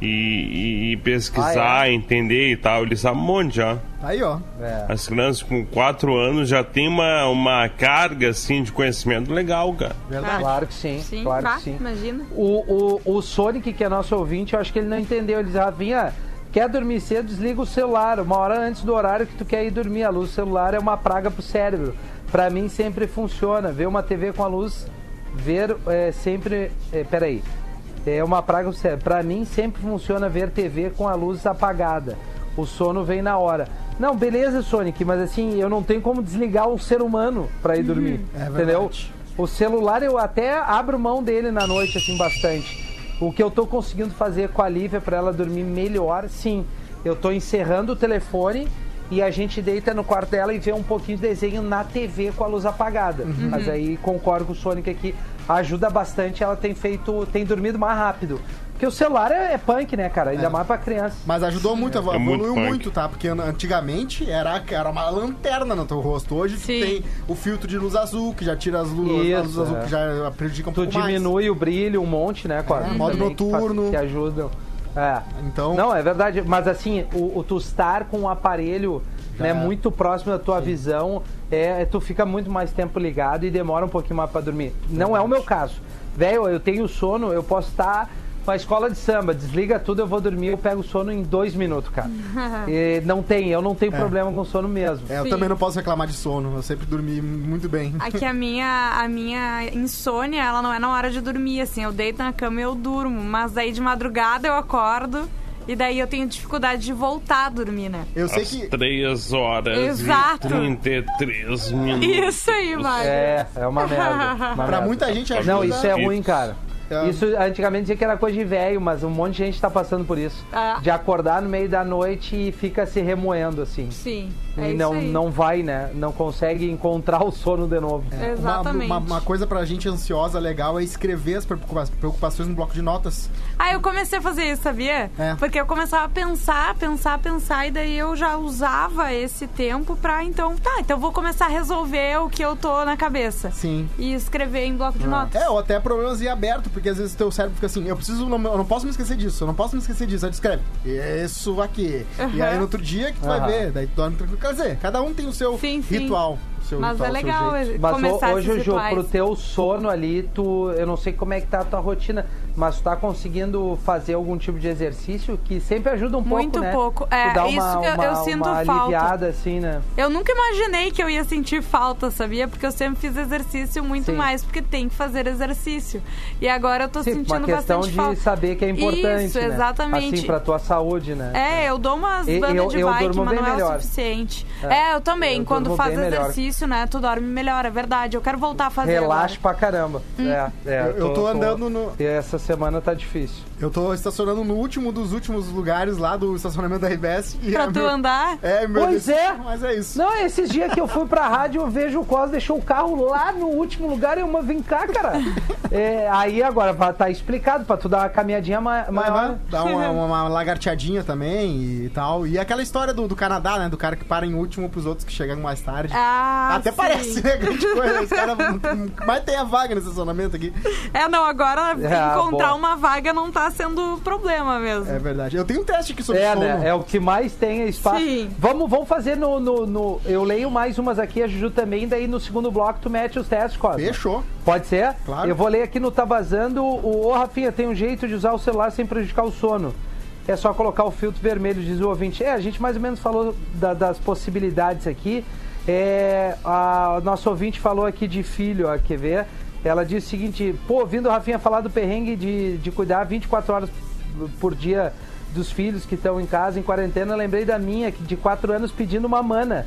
e, e- e pesquisar, Ah, é? entender e tal. Ele sabe um monte já. Aí, ó. É. As crianças com 4 anos já tem uma, uma carga assim de conhecimento legal, cara. Verdade. Claro que sim, Sim, claro vá, que sim. imagina. O, o, o Sonic, que é nosso ouvinte, eu acho que ele não entendeu. Ele diz, Rafinha, quer dormir cedo, desliga o celular. Uma hora antes do horário que tu quer ir dormir. A luz do celular é uma praga pro cérebro. Pra mim sempre funciona. Ver uma TV com a luz, ver é, sempre... É, peraí. É uma praga pro cérebro. Pra mim sempre funciona ver TV com a luz apagada. O sono vem na hora. Não, beleza, Sonic, mas assim, eu não tenho como desligar o ser humano pra ir dormir. É entendeu? O celular eu até abro mão dele na noite, assim, bastante. O que eu tô conseguindo fazer com a Lívia pra ela dormir melhor, sim. Eu tô encerrando o telefone e a gente deita no quarto dela e vê um pouquinho de desenho na TV com a luz apagada. Uhum. Mas aí concordo com o Sonic aqui. Ajuda bastante, ela tem feito. tem dormido mais rápido. Porque o celular é, é punk, né, cara? Ainda É. mais pra criança. Mas ajudou muito, É evoluiu muito muito, tá? Porque an- antigamente era, era uma lanterna no teu rosto. Hoje tu Sim. tem o filtro de luz azul, que já tira as luzes, as luzes azul é. que já prejudica um Tu pouco mais. diminui o brilho um monte, né, com a É, modo que faz- noturno. Que, ajudam. É. Então- Não, é verdade. Mas assim, o, o tu estar com o aparelho né, É. muito próximo da tua visão, é, tu fica muito mais tempo ligado e demora um pouquinho mais pra dormir. Não é o meu caso. Velho, eu tenho sono, eu posso estar com a escola de samba, desliga tudo, eu vou dormir, eu pego sono em dois minutos, cara. (laughs) E não tem, eu não tenho problema com sono mesmo. É, eu Sim. também não posso reclamar de sono. Eu sempre dormi muito bem. Aqui a minha, a minha insônia, ela não é na hora de dormir, assim. Eu deito na cama e eu durmo. Mas aí de madrugada eu acordo e daí eu tenho dificuldade de voltar a dormir, né? Eu sei Às que. 3 horas Exato. e 33 minutos. Isso aí, Mário. É, é uma merda. uma (laughs) Pra merda. muita gente ajuda. Não, isso é ruim, cara. É. Isso antigamente dizia que era coisa de velho, mas um monte de gente tá passando por isso. Ah. De acordar no meio da noite e fica se remoendo, assim. Sim, é e isso não, aí. não vai, né? Não consegue encontrar o sono de novo. Uma- Exatamente. Uma, uma coisa pra gente ansiosa legal é escrever as preocupa- preocupações no bloco de notas. Ah, eu comecei a fazer isso, sabia? É. Porque eu começava a pensar, pensar, pensar, e daí eu já usava esse tempo pra então, tá, então eu vou começar a resolver o que eu tô na cabeça. Sim. E escrever em bloco de notas. É, ou até problemas em aberto, porque às vezes teu cérebro fica assim, eu preciso, não, eu não posso me esquecer disso, eu não posso me esquecer disso. Aí tu escreve, isso aqui. E aí no outro dia que tu vai Aham. ver, daí tu dorme tranquilo. Quer dizer, cada um tem o seu Sim, sim. ritual. o seu Mas ritual, é o seu legal jeito. Mas começar ho- hoje, Ju, pro teu sono ali, tu. Eu não sei como é que tá a tua rotina, mas tu tá conseguindo fazer algum tipo de exercício que sempre ajuda um pouco, Muito né? pouco. É, dá uma, isso que eu- uma, eu sinto uma falta. aliviada, assim, né? Eu nunca imaginei que eu ia sentir falta, sabia? Porque eu sempre fiz exercício muito Sim. mais, porque tem que fazer exercício. E agora eu tô Sim, sentindo uma questão bastante de falta. saber que é importante, Isso, né? exatamente. Assim, pra tua saúde, né? É, eu dou umas E- bandas eu- de eu bike, mas não é melhor. o suficiente. É, É, eu também. eu Quando faz bem melhor. exercício, né, tu dorme melhor, é verdade. Eu quero voltar a fazer Relaxa agora. pra caramba. É, é, Eu- eu tô andando no- essa semana tá difícil. Eu tô estacionando no último dos últimos lugares lá do estacionamento da RBS. E Pra é tu meu- andar? É, meu Pois Deus, é. Mas é isso. Não, esses dias que eu fui pra rádio, eu vejo o Cos deixou o carro lá no último lugar e eu, mas vem cá, cara. (laughs) É, aí agora tá explicado pra tu dar uma caminhadinha ma- maior. Aham, Dá uma, uma, (laughs) uma lagarteadinha também e tal. E aquela história do, do Canadá, né? Do cara que para em último pros outros que chegam mais tarde. Ah, Até sim. parece, né? Grande coisa. Os caras. Mas tem a vaga no estacionamento aqui. É, não, agora Ah, encontrar boa. uma vaga não tá sendo problema mesmo. É verdade. Eu tenho um teste aqui sobre É, sono. né? É o que mais tem é espaço. Sim. Vamos, vamos fazer no, no, no- Eu leio mais umas aqui, a Juju também, daí no segundo bloco tu mete os testes, Cosma. Fechou. Pode ser? Claro. Eu vou ler aqui no Tá Vazando. O, ô, Rafinha, tem um jeito de usar o celular sem prejudicar o sono. É só colocar o filtro vermelho, diz o ouvinte. É, a gente mais ou menos falou da- das possibilidades aqui. É, a nosso ouvinte falou aqui de filho, ó, quer ver? Ela disse o seguinte, pô, ouvindo o Rafinha falar do perrengue de, de cuidar 24 horas por dia dos filhos que estão em casa, em quarentena, lembrei da minha, de 4 anos, pedindo uma mana.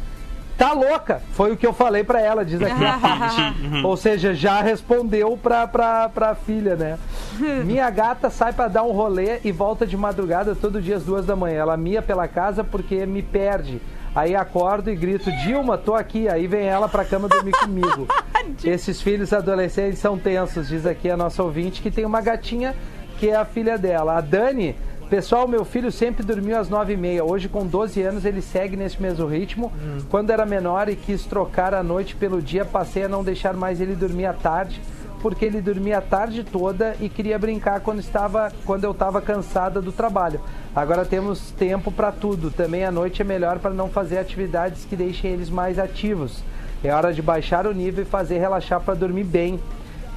Tá louca! Foi o que eu falei pra ela, diz aqui. (laughs) Ou seja, já respondeu pra, pra, pra filha, né? (laughs) Minha gata sai pra dar um rolê e volta de madrugada todo dia às duas da manhã. Ela mia pela casa porque me perde. Aí acordo e grito, Dilma, tô aqui. Aí vem ela pra cama dormir comigo. (laughs) Esses filhos adolescentes são tensos, diz aqui a nossa ouvinte, que tem uma gatinha que é a filha dela. A Dani Pessoal, meu filho sempre dormiu às 9h30. Hoje, com 12 anos, ele segue nesse mesmo ritmo. Quando era menor e quis trocar a noite pelo dia, passei a não deixar mais ele dormir à tarde, porque ele dormia a tarde toda e queria brincar quando, estava, quando eu estava cansada do trabalho. Agora temos tempo para tudo. Também a noite é melhor para não fazer atividades que deixem eles mais ativos. É hora de baixar o nível e fazer relaxar para dormir bem.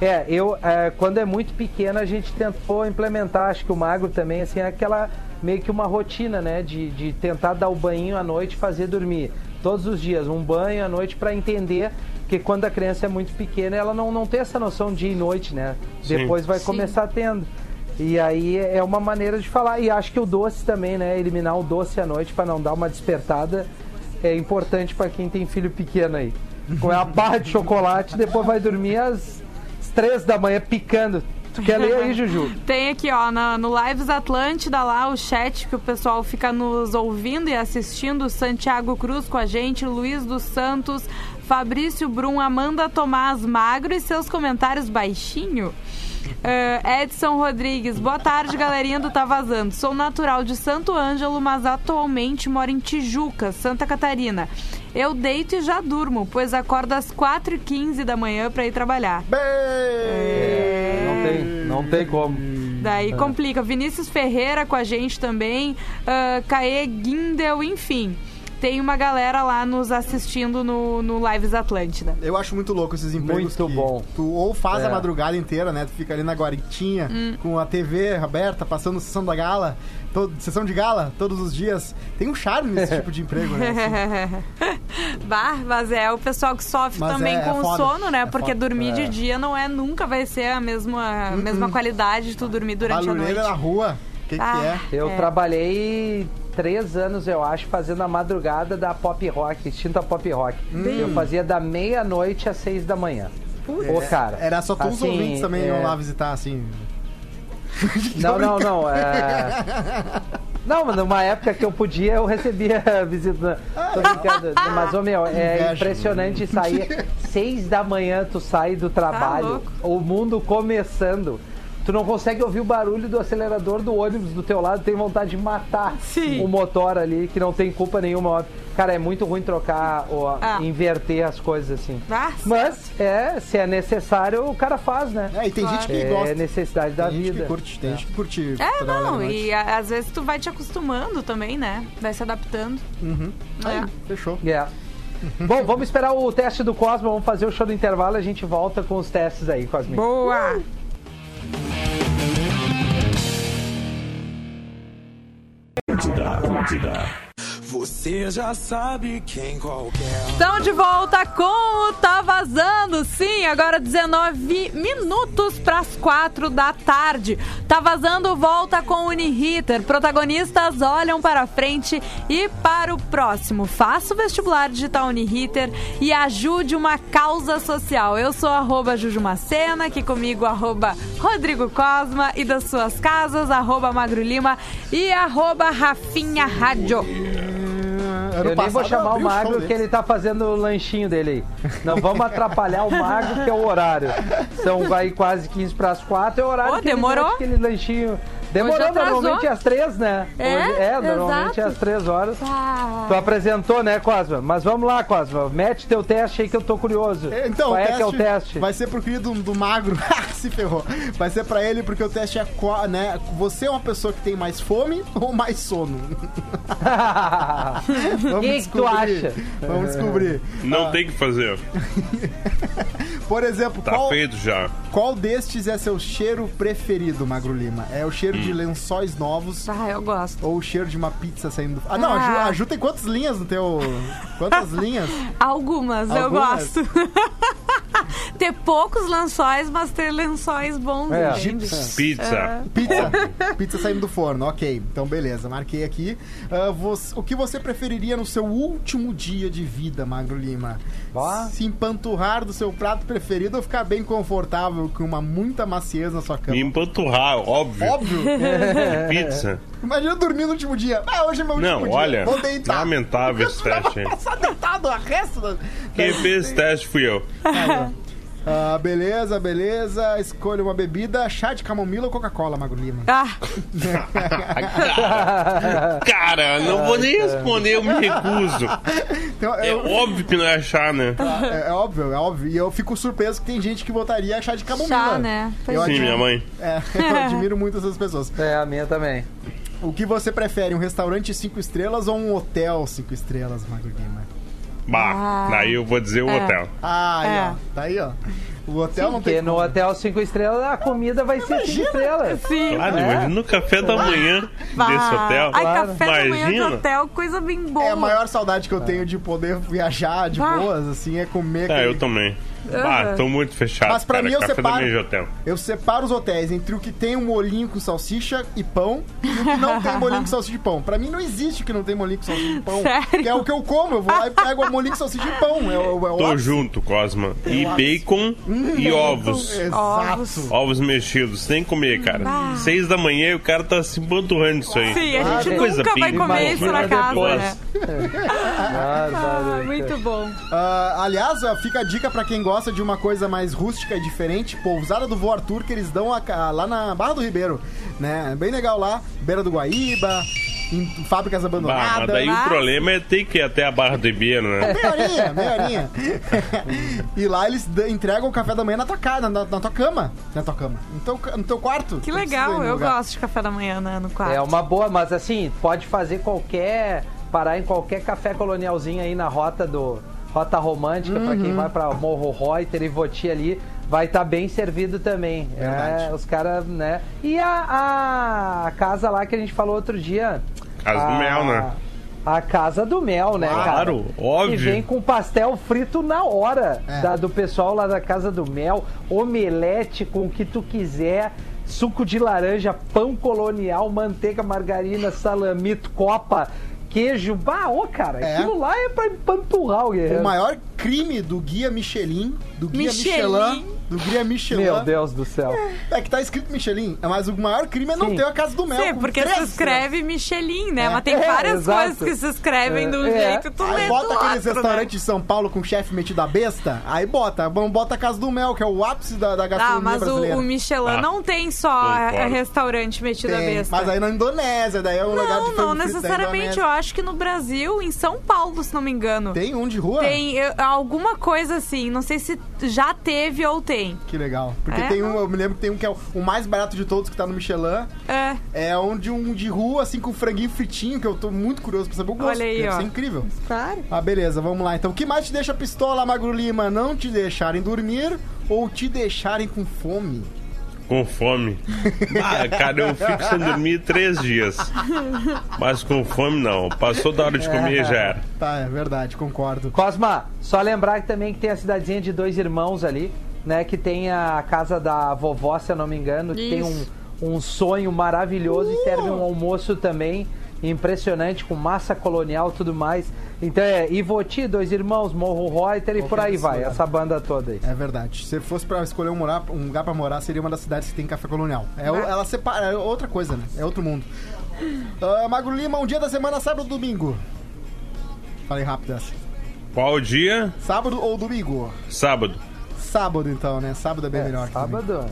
É, eu, é, quando é muito pequena, a gente tentou implementar, acho que o magro também, assim, aquela meio que uma rotina, né? De, de tentar dar o banho à noite fazer dormir. Todos os dias, um banho à noite para entender que quando a criança é muito pequena, ela não, não tem essa noção de dia e noite, né? Sim. Depois vai Sim. começar tendo. E aí é uma maneira de falar. E acho que o doce também, né? Eliminar o doce à noite para não dar uma despertada é importante para quem tem filho pequeno aí. Comer uma barra de chocolate, depois vai dormir às três da manhã picando. Tu quer ler aí, Juju? (laughs) Tem aqui, ó, na- no Lives Atlântida lá, o chat que o pessoal fica nos ouvindo e assistindo. Santiago Cruz com a gente, Luiz dos Santos, Fabrício Brum, Amanda Tomás Magro e seus comentários baixinho. Ah, Edson Rodrigues, boa tarde, galerinha do Tá Vazando. Sou natural de Santo Ângelo, mas atualmente moro em Tijuca, Santa Catarina. Eu deito e já durmo, pois acordo às 4h15 da manhã para ir trabalhar. Não tem, não tem como. Daí complica. Vinícius Ferreira com a gente também. Uh, Caê Guindel, enfim. Tem uma galera lá nos assistindo no, no Lives Atlântida. Eu acho muito louco esses empregos Muito que bom. Tu ou faz É. a madrugada inteira, né? Tu fica ali na guaritinha, Hum. com a TV aberta, passando sessão da gala, todo, sessão de gala, todos os dias. Tem um charme esse (laughs) tipo de emprego, né? Assim. (laughs) bah, mas é o pessoal que sofre Mas também é- com é o foda. sono, né? É Porque foda. dormir de dia não é nunca vai ser a mesma, a mesma qualidade de tu dormir durante a Barulheira noite. na rua, o que, Ah. que é? Eu É. trabalhei três anos, eu acho, fazendo a madrugada da pop rock, extinta pop rock. Eu fazia da meia-noite às seis da manhã. Ô, cara. Era só tu os assim, ouvintes também é, iam lá visitar, assim. (laughs) Não, não, não. É... (laughs) Não, mas numa época que eu podia, eu recebia visita. Tô brincando. Mas, ô meu, é impressionante sair. (laughs) Seis da manhã tu sai do trabalho, louco. o mundo começando. Tu não consegue ouvir o barulho do acelerador do ônibus do teu lado, tem vontade de matar Sim. o motor ali, que não tem culpa nenhuma. Cara, é muito ruim trocar ou Ah. inverter as coisas assim. Ah, Mas, é, se é necessário, o cara faz, né? É, e tem gente que É gosta. necessidade da tem gente vida. que curte, tem gente que curte. É, não, e a- às vezes tu vai te acostumando também, né? Vai se adaptando. Uhum. É. Aí, fechou. Yeah. Bom, vamos esperar o teste do Cosmo, vamos fazer o show do intervalo e a gente volta com os testes aí, Cosminho. Boa! Atlântida, Atlântida. Você já sabe quem qualquer. Estão de volta com o Tá Vazando. Sim, agora 19 minutos para as 4 da tarde. Tá Vazando volta com Uniriter. Protagonistas olham para frente e para o próximo. Faça o vestibular digital Uniriter e ajude uma causa social. Eu sou arroba Jujumacena, aqui comigo arroba Rodrigo Cosma e das suas casas, arroba Magro Lima e arroba Rafinha Rádio. Ano Eu nem vou chamar o Magro deles. que ele tá fazendo o lanchinho dele aí. Não vamos atrapalhar o Magro, que é o horário. São vai quase 15 para as 4, é o horário Ô, que ele demorou? mete aquele lanchinho. Demorou, normalmente às 3, né? É? Hoje- é normalmente Exato. às 3 horas. Ah. Tu apresentou, né, Cosma? Mas vamos lá, Cosma. Mete teu teste aí que eu tô curioso. É, Então, Qual o é teste que é o teste? vai ser pro querido do, do magro. (laughs) Se ferrou. Vai ser pra ele porque o teste é qual, né? Você é uma pessoa que tem mais fome ou mais sono? (laughs) Vamos Quem que tu acha? Vamos descobrir. Não tem o que fazer. (laughs) Por exemplo, Tá qual, feito já. qual destes é seu cheiro preferido, Magro Lima? É o cheiro Hum. De lençóis novos Ah, eu gosto. ou o cheiro de uma pizza saindo do... Ah, não, a Ju, Ah. a Ju tem quantas linhas no teu... Quantas (laughs) linhas? Algumas, eu Algumas? gosto. (laughs) ter poucos lençóis, mas ter lençóis bons, É. Pizza. Pizza. Pizza saindo do forno, ok. Então, beleza, marquei aqui. Ah, você- o que você preferiria no seu último dia de vida, Magro Lima? Ó. Se empanturrar do seu prato preferido ou ficar bem confortável com uma muita maciez na sua cama? Me empanturrar, óbvio. Óbvio. (laughs) Pizza. Imagina dormir no último dia. Ah, hoje é meu último Não, dia. olha, Vou deitar. lamentável esse teste aí. Passar deitado a resto da... Quem fez esse teste fui eu. Ah, beleza, beleza. Escolha uma bebida, chá de camomila ou Coca-Cola, Magro Lima. Ah, (laughs) Cara, não vou nem responder, eu me recuso. Então, É eu- óbvio que não é achar, né? é, é óbvio, é óbvio. E eu fico surpreso que tem gente que votaria chá de camomila. chá, né? Pois Eu é. Sim, admiro- minha mãe. É, (laughs) eu admiro muito essas pessoas. É, a minha também. O que você prefere, um restaurante cinco estrelas ou um hotel cinco estrelas, Magro Lima? Bah, Ah. daí eu vou dizer o É. hotel. Ah, aí, É. ó. Tá aí, ó. O hotel não Porque tem no como. hotel 5 estrelas a comida vai ser 5 estrelas. Sim. Claro, É? imagina no café da manhã desse hotel. Ai, Claro. café da manhã de Imagina. hotel, coisa bem boa. É a maior saudade que eu tenho de poder viajar de Vai. boas, assim, é comer. É, aquele- eu também. Aham. Bah, tô muito fechado. Mas pra cara. mim eu café separo- da hotel. Eu separo os hotéis entre o que tem um molinho com salsicha e pão e o que não tem molinho com salsicha e pão. Pra mim não existe o que não tem molinho com salsicha e pão. Sério? Que é o que eu como. Eu vou lá e pego o molinho com salsicha e pão. É, o- é o Tô junto, Cosma. E bacon e ovos. Exato. Ovos. Mexidos, tem que comer, cara. Ah. Seis da manhã e o cara tá se empanturrando isso aí. Sim, a gente Que coisa nunca vai bem comer isso na casa, né? Ah, Ah, muito bom. Ah, aliás, fica a dica pra quem gosta de uma coisa mais rústica e diferente, pousada do Vô Arthur, que eles dão a ca- lá na Barra do Ribeiro, né? É Bem legal lá, beira do Guaíba, em fábricas Bah, abandonadas. mas daí Mas- o problema é ter que ir até a Barra do Ribeiro, né? Meia horinha, meia horinha. (laughs) e lá eles entregam o café da manhã na tua casa, na, na tua cama. Na tua cama. No teu, no teu quarto. Que legal, eu lugar. gosto de café da manhã né, no quarto. É uma boa, mas assim, pode fazer qualquer. parar em qualquer café colonialzinho aí na rota do. Rota romântica, pra Uhum. quem vai pra Morro Reuter e Voti ali, vai estar bem servido também. Verdade. É, os caras, né? E a, a casa lá que a gente falou outro dia. Casa do a- mel, né? A casa do mel, né, cara? Claro, óbvio. E vem com pastel frito na hora É. da- do pessoal lá da casa do mel, omelete com o que tu quiser, suco de laranja, pão colonial, manteiga, margarina, salamito, copa, queijo. Bah, ô, cara, É. aquilo lá é pra empanturrar o guerreiro. O maior crime do guia Michelin, do guia Michelin. Michelin, do guia Michelin, Meu Deus do céu. é que tá escrito Michelin, mas o maior crime é não Sim. ter a casa do mel. Sim, porque três se escreve Michelin, né? É. Mas tem É, várias exato. coisas que se escrevem de um É. jeito tu lê Aí do bota aqueles outro, né? restaurantes de São Paulo com chefe metido a besta, aí bota, vamos bota a Casa do Mel, que é o ápice da, da Ah, gastronomia mas o, brasileira. o Michelin Ah, não tem só é, restaurante metido a Tem, besta. mas aí na Indonésia, daí é um lugar de Não, não necessariamente. Eu acho que no Brasil, em São Paulo, se não me engano. Tem um de rua? Tem eu- alguma coisa assim. Não sei se já teve ou tem. Que legal. Porque É, tem um, eu me lembro que tem um que é o, o mais barato de todos que tá no Michelin. É. É um de um de rua, assim, com franguinho fritinho, que eu tô muito curioso pra saber o gosto. Olha aí, ó. ser incrível. Claro. Ah, beleza, vamos lá. Então, o que mais te deixa pistola, Magro Lima? Não te deixarem dormir ou te deixarem com fome? Com fome. Ah, cara, eu fico sem dormir três dias. Mas com fome não. Passou da hora de comer já era. (laughs) Tá, é verdade, concordo. Cosma, só lembrar que também que tem a cidadezinha de dois irmãos ali, né? Que tem a casa da vovó, se eu não me engano, que tem um, Isso. um sonho maravilhoso e serve um almoço também impressionante, com massa colonial e tudo mais. Então é Ivoti, dois irmãos, Morro Reuter e por aí vai, lugar. essa banda toda aí. É verdade. Se fosse pra escolher um, morar, um lugar pra morar, seria uma das cidades que tem café colonial. É, o- ela separa, é outra coisa, né? É outro mundo. Ah, Magro Lima, um dia da semana, sábado ou domingo? Falei rápido essa. Qual dia? Sábado ou domingo? Sábado. Sábado, então, né? Sábado é bem É, melhor. sábado.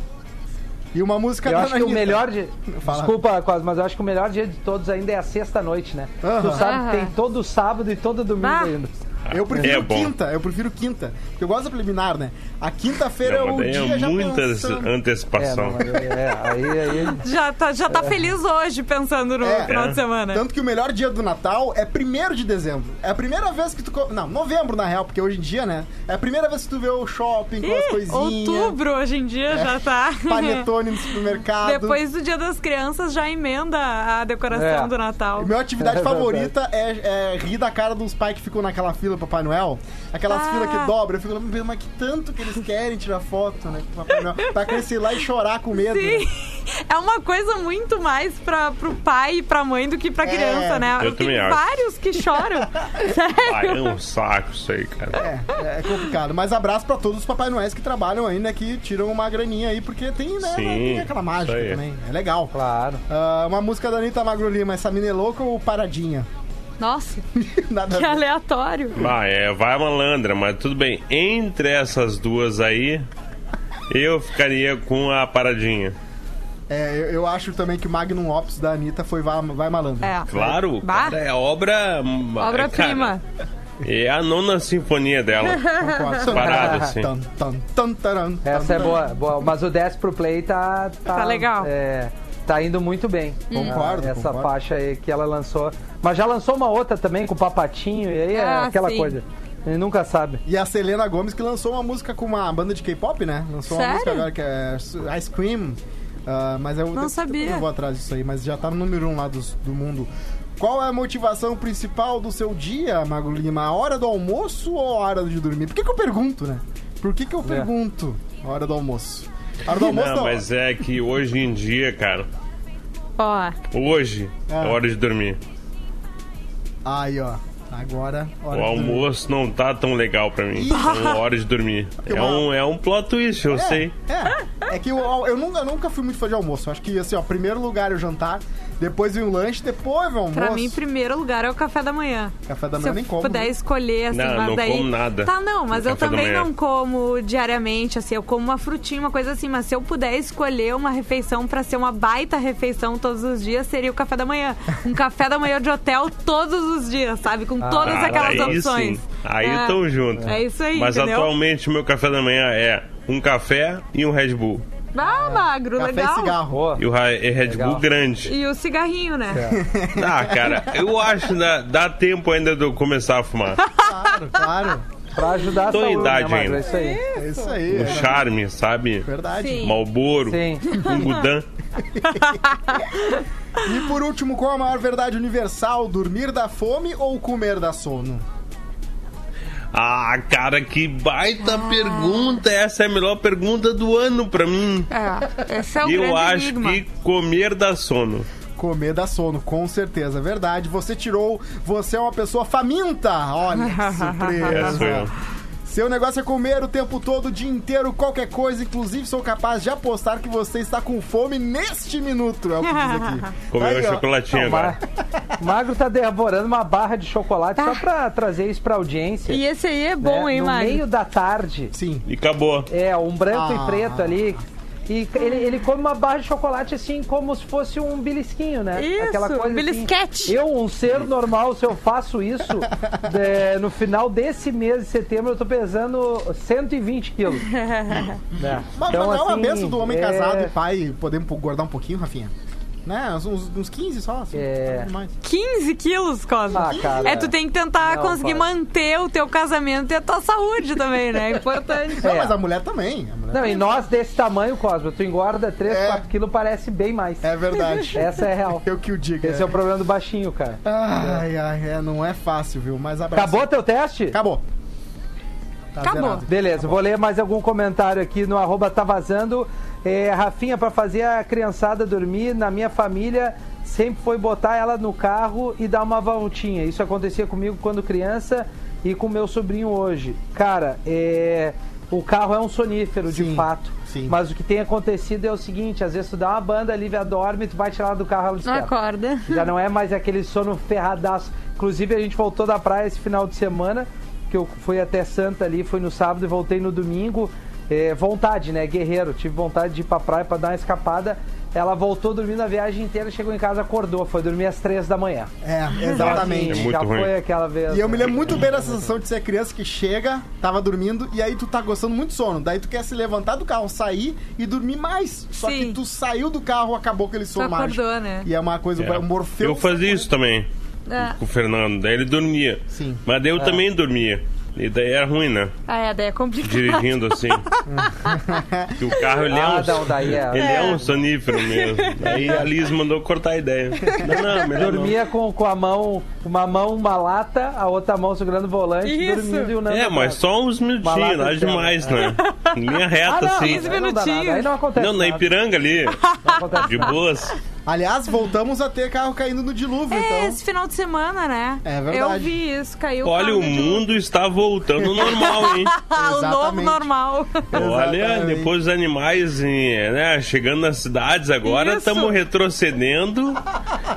E uma música Eu da acho que o Anitta. melhor dia. (laughs) Fala. Desculpa, Cosma, mas eu acho que o melhor dia de todos ainda é a sexta-noite, né? Aham. Tu sabe que tem todo sábado e todo domingo Ah. ainda. Eu prefiro É quinta, eu prefiro quinta. Porque eu gosto da preliminar, né? A quinta-feira é Não, o dia é já muita pensando. É, antecipação. não, mas- é, aí, aí. Já tá, já tá feliz hoje pensando no É. final É. de semana. Tanto que o melhor dia do Natal é 1 de dezembro. É a primeira vez que tu. Não, novembro na real, porque hoje em dia, né? É a primeira vez que tu vê o shopping com as Ih, coisinhas. outubro hoje em dia já tá. (laughs) Panetone no supermercado. Depois do Dia das Crianças já emenda a decoração É. do Natal. Minha atividade É favorita é, é rir da cara dos pais que ficam naquela fila pro Papai Noel. Aquelas Ah. filas que dobram. Eu fico lembrando, mas que tanto que eles querem tirar foto, né? com Papai Noel. Pra crescer lá e chorar com medo. né? Sim. (laughs) É uma coisa muito mais pra, pro pai e pra mãe do que pra É, criança, né? eu Tem também acho. vários que choram. (laughs) Ah, é Sério. um saco isso aí, cara. É, é complicado. Mas abraço pra todos os Papai Noéis que trabalham aí, né? Que tiram uma graninha aí, porque tem, né? Sim, tem aquela mágica também. É legal. Claro. Ah, uma música da Anitta Magro Lima, essa mina é louca ou paradinha? Nossa, (laughs) que aleatório. Ah, é, vai malandra, mas tudo bem. Entre essas duas aí, Eu ficaria com a paradinha. É, eu, eu acho também que o Magnum Ops da Anitta foi Vai, vai Malandro. É. Claro, Bah. cara, é obra. Obra-prima. É a nona sinfonia dela. (laughs) Parado, (laughs) assim. Essa é boa, boa. Mas o 10 pro Play tá. Tá, Tá legal. É, tá indo muito bem. Concordo, Essa concordo. faixa aí que ela lançou. Mas já lançou uma outra também com o Papatinho, e aí é Ah, aquela sim. coisa. Ele nunca sabe. E a Selena Gomes que lançou uma música com uma banda de K-pop, né? Lançou uma Sério? música agora que é Ice Cream. Ah, mas eu Não eu- sabia. Eu não vou atrás disso aí, mas já tá no número um lá dos- do mundo. Qual é a motivação principal do seu dia, Mago Lima? A hora do almoço ou a hora de dormir? Por que, que eu pergunto, né? Por que, que eu pergunto a hora do almoço? Hora do almoço Não, não. mas é que hoje em dia, cara, Ó, hoje Ah. é hora de dormir. Aí, ó. Agora, hora O de dormir. almoço não tá tão legal pra mim. Então, (laughs) é hora de dormir. (laughs) É um, é um plot twist, eu sei. É, é que eu, eu, nunca, eu nunca fui muito fã de almoço. Acho que, assim, ó, primeiro lugar é o jantar, depois vem o lanche, depois vem o almoço. pra mim, em primeiro lugar é o café da manhã. Café da Se manhã eu nem como. puder escolher, assim, Não, mas não daí... como nada Tá, não, mas eu também não como diariamente, assim, eu como uma frutinha, uma coisa assim, mas se eu puder escolher uma refeição pra ser uma baita refeição todos os dias, seria o café da manhã. (laughs) Um café da manhã de hotel todos os dias, sabe? Com todas Cara, aquelas aí opções. sim. Aí É. tão junto. É isso aí, Mas entendeu? atualmente o meu café da manhã é um café e um Red Bull. Ah, magro, Café legal. e cigarro. E o Ra- é Red Legal. Bull grande. E o cigarrinho, né? (laughs) Ah, cara, eu acho que dá, tempo ainda de eu começar a fumar. Claro, claro. pra ajudar a Tô em saúde, idade né, Magro? ainda. É isso aí. É isso aí. Um é charme, sabe? verdade. Sim. Malboro, Sim. um gudan. (laughs) E por último, qual a maior verdade universal? Dormir da fome ou comer da sono? Ah, cara, que baita pergunta. Essa é a melhor pergunta do ano pra mim. É, esse é o Eu acho enigma. que comer dá sono. Comer da sono, com certeza. Verdade. Você tirou. Você é uma pessoa faminta. Olha, que (laughs) surpresa. É. Seu negócio é comer o tempo todo, o dia inteiro, qualquer coisa. Inclusive, sou capaz de apostar que você está com fome neste minuto. É o que diz aqui. (laughs) Comeu Aí, um chocolatinho agora. Magro tá devorando uma barra de chocolate só pra trazer isso pra audiência. E esse aí é bom, né? hein, No Magro? meio da tarde. Sim. E acabou. É, um branco Ah. e preto ali. E ele, ele come uma barra de chocolate assim, como se fosse um belisquinho, né? Isso, um belisquete. Assim. Eu, um ser normal, se eu faço isso, (laughs) é, no final desse mês de setembro, eu tô pesando 120 quilos. (laughs) né? Mas, Então, mas é uma assim, benção do homem é- casado e pai poder um pouco- guardar um pouquinho, Rafinha. Né? Uns, uns- uns 15 só, assim. É. nada demais. 15 quilos, Cosma. Ah, cara. É, tu tem que tentar Não, conseguir para. manter o teu casamento e a tua saúde também, né? É importante. Não, É. mas a mulher também. A mulher Não, e nós desse tamanho, Cosmo, tu engorda 3, É. 4 quilos, parece bem mais. É verdade. (laughs) Essa é real. Eu que o diga. Esse é o problema do baixinho, cara. Ai, ai, é, não é fácil, viu? Mas abraço. Acabou teu teste? Acabou. Tá Acabou. zerado. Beleza, vou ler mais algum comentário aqui no arroba tá vazando. É, Rafinha, pra fazer a criançada dormir, na minha família sempre foi botar ela no carro e dar uma voltinha. Isso acontecia comigo quando criança e com meu sobrinho hoje. Cara, é, o carro é um sonífero, Sim, de fato. sim. Mas o que tem acontecido é o seguinte, às vezes tu dá uma banda, a Lívia dorme, tu vai tirar ela do carro, ela Não desperta. acorda. Já não é mais aquele sono ferradaço. Inclusive, a gente voltou da praia esse final de semana, que eu fui até Santa ali, fui no sábado e voltei no domingo. É, vontade, né? Guerreiro. Tive vontade de ir pra praia pra dar uma escapada. Ela voltou dormindo a viagem inteira, chegou em casa, acordou. Foi dormir às três da manhã. É, exatamente. É muito Já ruim. foi aquela vez. E eu me né? lembro muito bem da sensação de ser criança que chega, tava dormindo, e aí tu tá gostando muito de sono. Daí tu quer se levantar do carro, sair e dormir mais. Só Sim. que tu saiu do carro, acabou aquele sono mágico. acordou, né? E é uma coisa, É. o Morfeu... Eu fazia isso também É. com o Fernando. Daí ele dormia. Sim. Mas daí eu também dormia. E daí era ruim, né? Ah, é, daí é complicado. Dirigindo assim. (laughs) que o carro ele é Ah, um. não, daí é. Ele é um sonífero mesmo. Daí a Liz mandou cortar a ideia. Não, não, melhor não. Dormia com, com a mão, uma mão, uma lata, a outra mão segurando o volante, Isso. dormindo e o Nando É, mas atrás. só uns minutinhos, nada eterna. demais, né? Linha Ah, reta, não, assim. aí não dá nada, minutinhos. Aí não acontece Não, na. Ipiranga ali. Não acontece De nada. boas. Aliás, voltamos a ter carro caindo no dilúvio, É, então... esse final de semana, né? É verdade. Eu vi isso, caiu Olha, carro o mundo está voltando ao normal, hein? (laughs) O novo normal. Olha, depois os animais né, chegando nas cidades agora, estamos retrocedendo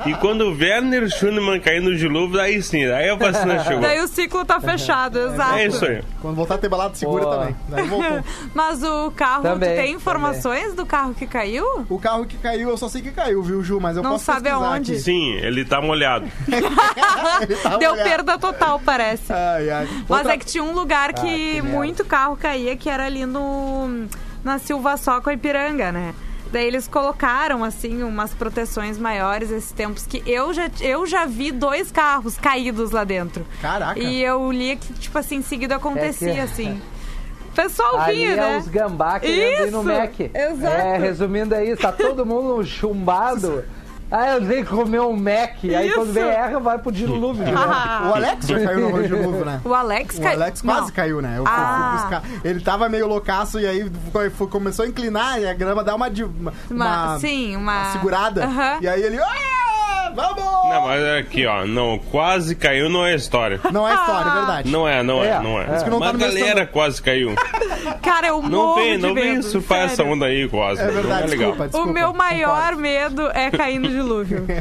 E quando o Werner Schunemann cair no dilúvio, aí sim, aí a vacina (laughs) chegou. Daí o ciclo tá fechado, (laughs) exato. É isso aí. Quando voltar a ter balada, segura Pô. também. Daí voltou. Mas o carro, Também, tu tem informações do carro que caiu? O carro que caiu, eu só sei que caiu, viu, Ju? Mas eu Não posso sabe aonde? aqui. Sim, ele tá molhado. (laughs) (laughs) Ele tá Deu molhado. perda total, parece. Ai, ai. Mas Outra- é que tinha um lugar que, que merda. muito carro caía, que era ali no na Silva Só com a Ipiranga, né? Daí eles colocaram, assim, umas proteções maiores esses tempos que eu já, eu já vi dois carros caídos lá dentro. Caraca. E eu li que, tipo assim, em seguida acontecia, É que- assim. (laughs) O pessoal Ali vinha, é né? os gambá querendo ir no Isso, Mac. exato. É, resumindo aí, tá todo mundo (laughs) chumbado. Ah, eu tenho que comer um Mac. Aí Isso. quando vem erra, vai pro dilúvio. de (laughs) novo. O Alex já caiu no novo, né? O Alex O caiu. Alex quase Não. caiu, né? Eu fui- fui Ah. buscar. Ele tava meio loucaço e aí foi- foi- começou a inclinar e a grama dá uma, de- uma, Uma- uma- sim, uma- uma segurada. Aham. E aí ele. "Ah, vamos! Não, mas é aqui, ó, não, quase caiu não é história. Não é história, é verdade. Não é, não é, É, não é. é. Não tá Uma no meu galera quase caiu. (laughs) Cara, eu Não morro vem, não vem surfar essa onda aí, quase. É não verdade, é legal. desculpa, O desculpa. meu maior Concordo. medo é cair no dilúvio. (laughs)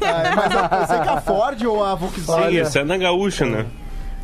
É, mas eu, eu sei que a Ford ou a Sim, Volkswagen. isso é na gaúcha, né?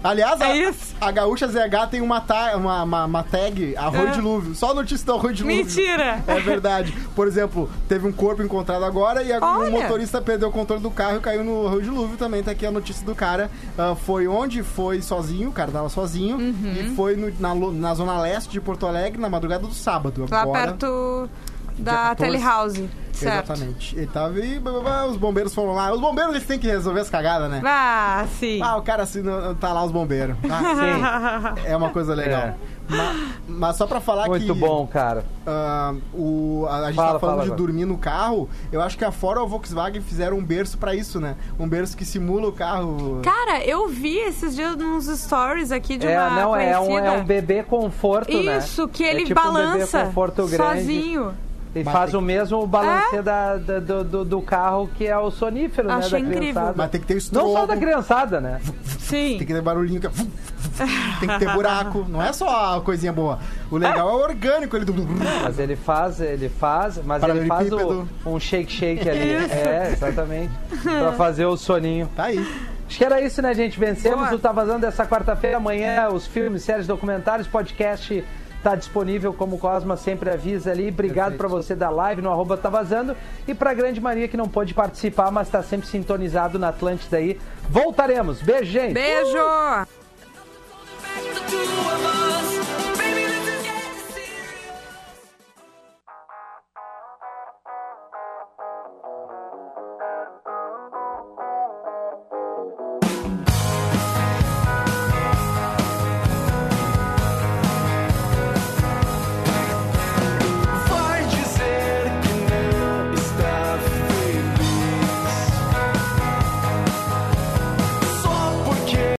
Aliás, a, É isso. a Gaúcha ZH tem uma, ta- uma, uma, uma tag arroio É. dilúvio. Só notícia do arroio dilúvio. Mentira! É verdade. Por exemplo, teve um corpo encontrado agora e a- o Olha. motorista perdeu o controle do carro e caiu no Rio Dilúvio também. Tá aqui a notícia do cara. Ah, foi onde? Foi sozinho, o cara tava sozinho. Uhum. E foi no- na, na zona leste de Porto Alegre na madrugada do sábado. Lá Agora, perto Dia da 14. telehouse. Certo. Exatamente. Ele tava e blá, blá, blá, os bombeiros foram lá. Os bombeiros eles têm que resolver as cagadas, né? Ah, sim. Ah, o cara assim, não- tá lá os bombeiros. Ah, (laughs) Sim, é uma coisa legal. É. Ma- Mas, só pra falar que. muito bom, cara. Ah, o, a, a gente Fala, tá falando fala de dormir no carro. Eu acho que a Ford ou a Volkswagen fizeram um berço pra isso, né? Um berço que simula o carro. Cara, eu vi esses dias nos stories aqui de É, uma não, é um, conhecida. é um bebê conforto, né? Isso, que É ele tipo um bebê balança conforto grande. sozinho. E Mas faz o mesmo balancê da, da- do, do, do carro que é o sonífero, né? Achei da incrível. criançada. Mas tem que ter Não estrondo. só da criançada, né? Sim. Tem que ter barulhinho. Que... tem que ter buraco. Não é só a coisinha boa. O legal é o orgânico. Ele... Mas ele faz, ele faz, mas ele faz o- Paralelepípedo. um shake-shake ali. É, exatamente. (laughs) pra fazer o soninho. Tá aí. Acho que era isso, né, gente? Vencemos Boa. o Tá Vazando dessa quarta-feira. Amanhã, os filmes, séries, documentários, podcast tá disponível, como o Cosma sempre avisa ali. Obrigado pra você da live no arroba Tá Vazando. E pra grande Maria que não pôde participar, mas tá sempre sintonizado na Atlântida aí. Voltaremos. Beijo, gente! Beijo! Us.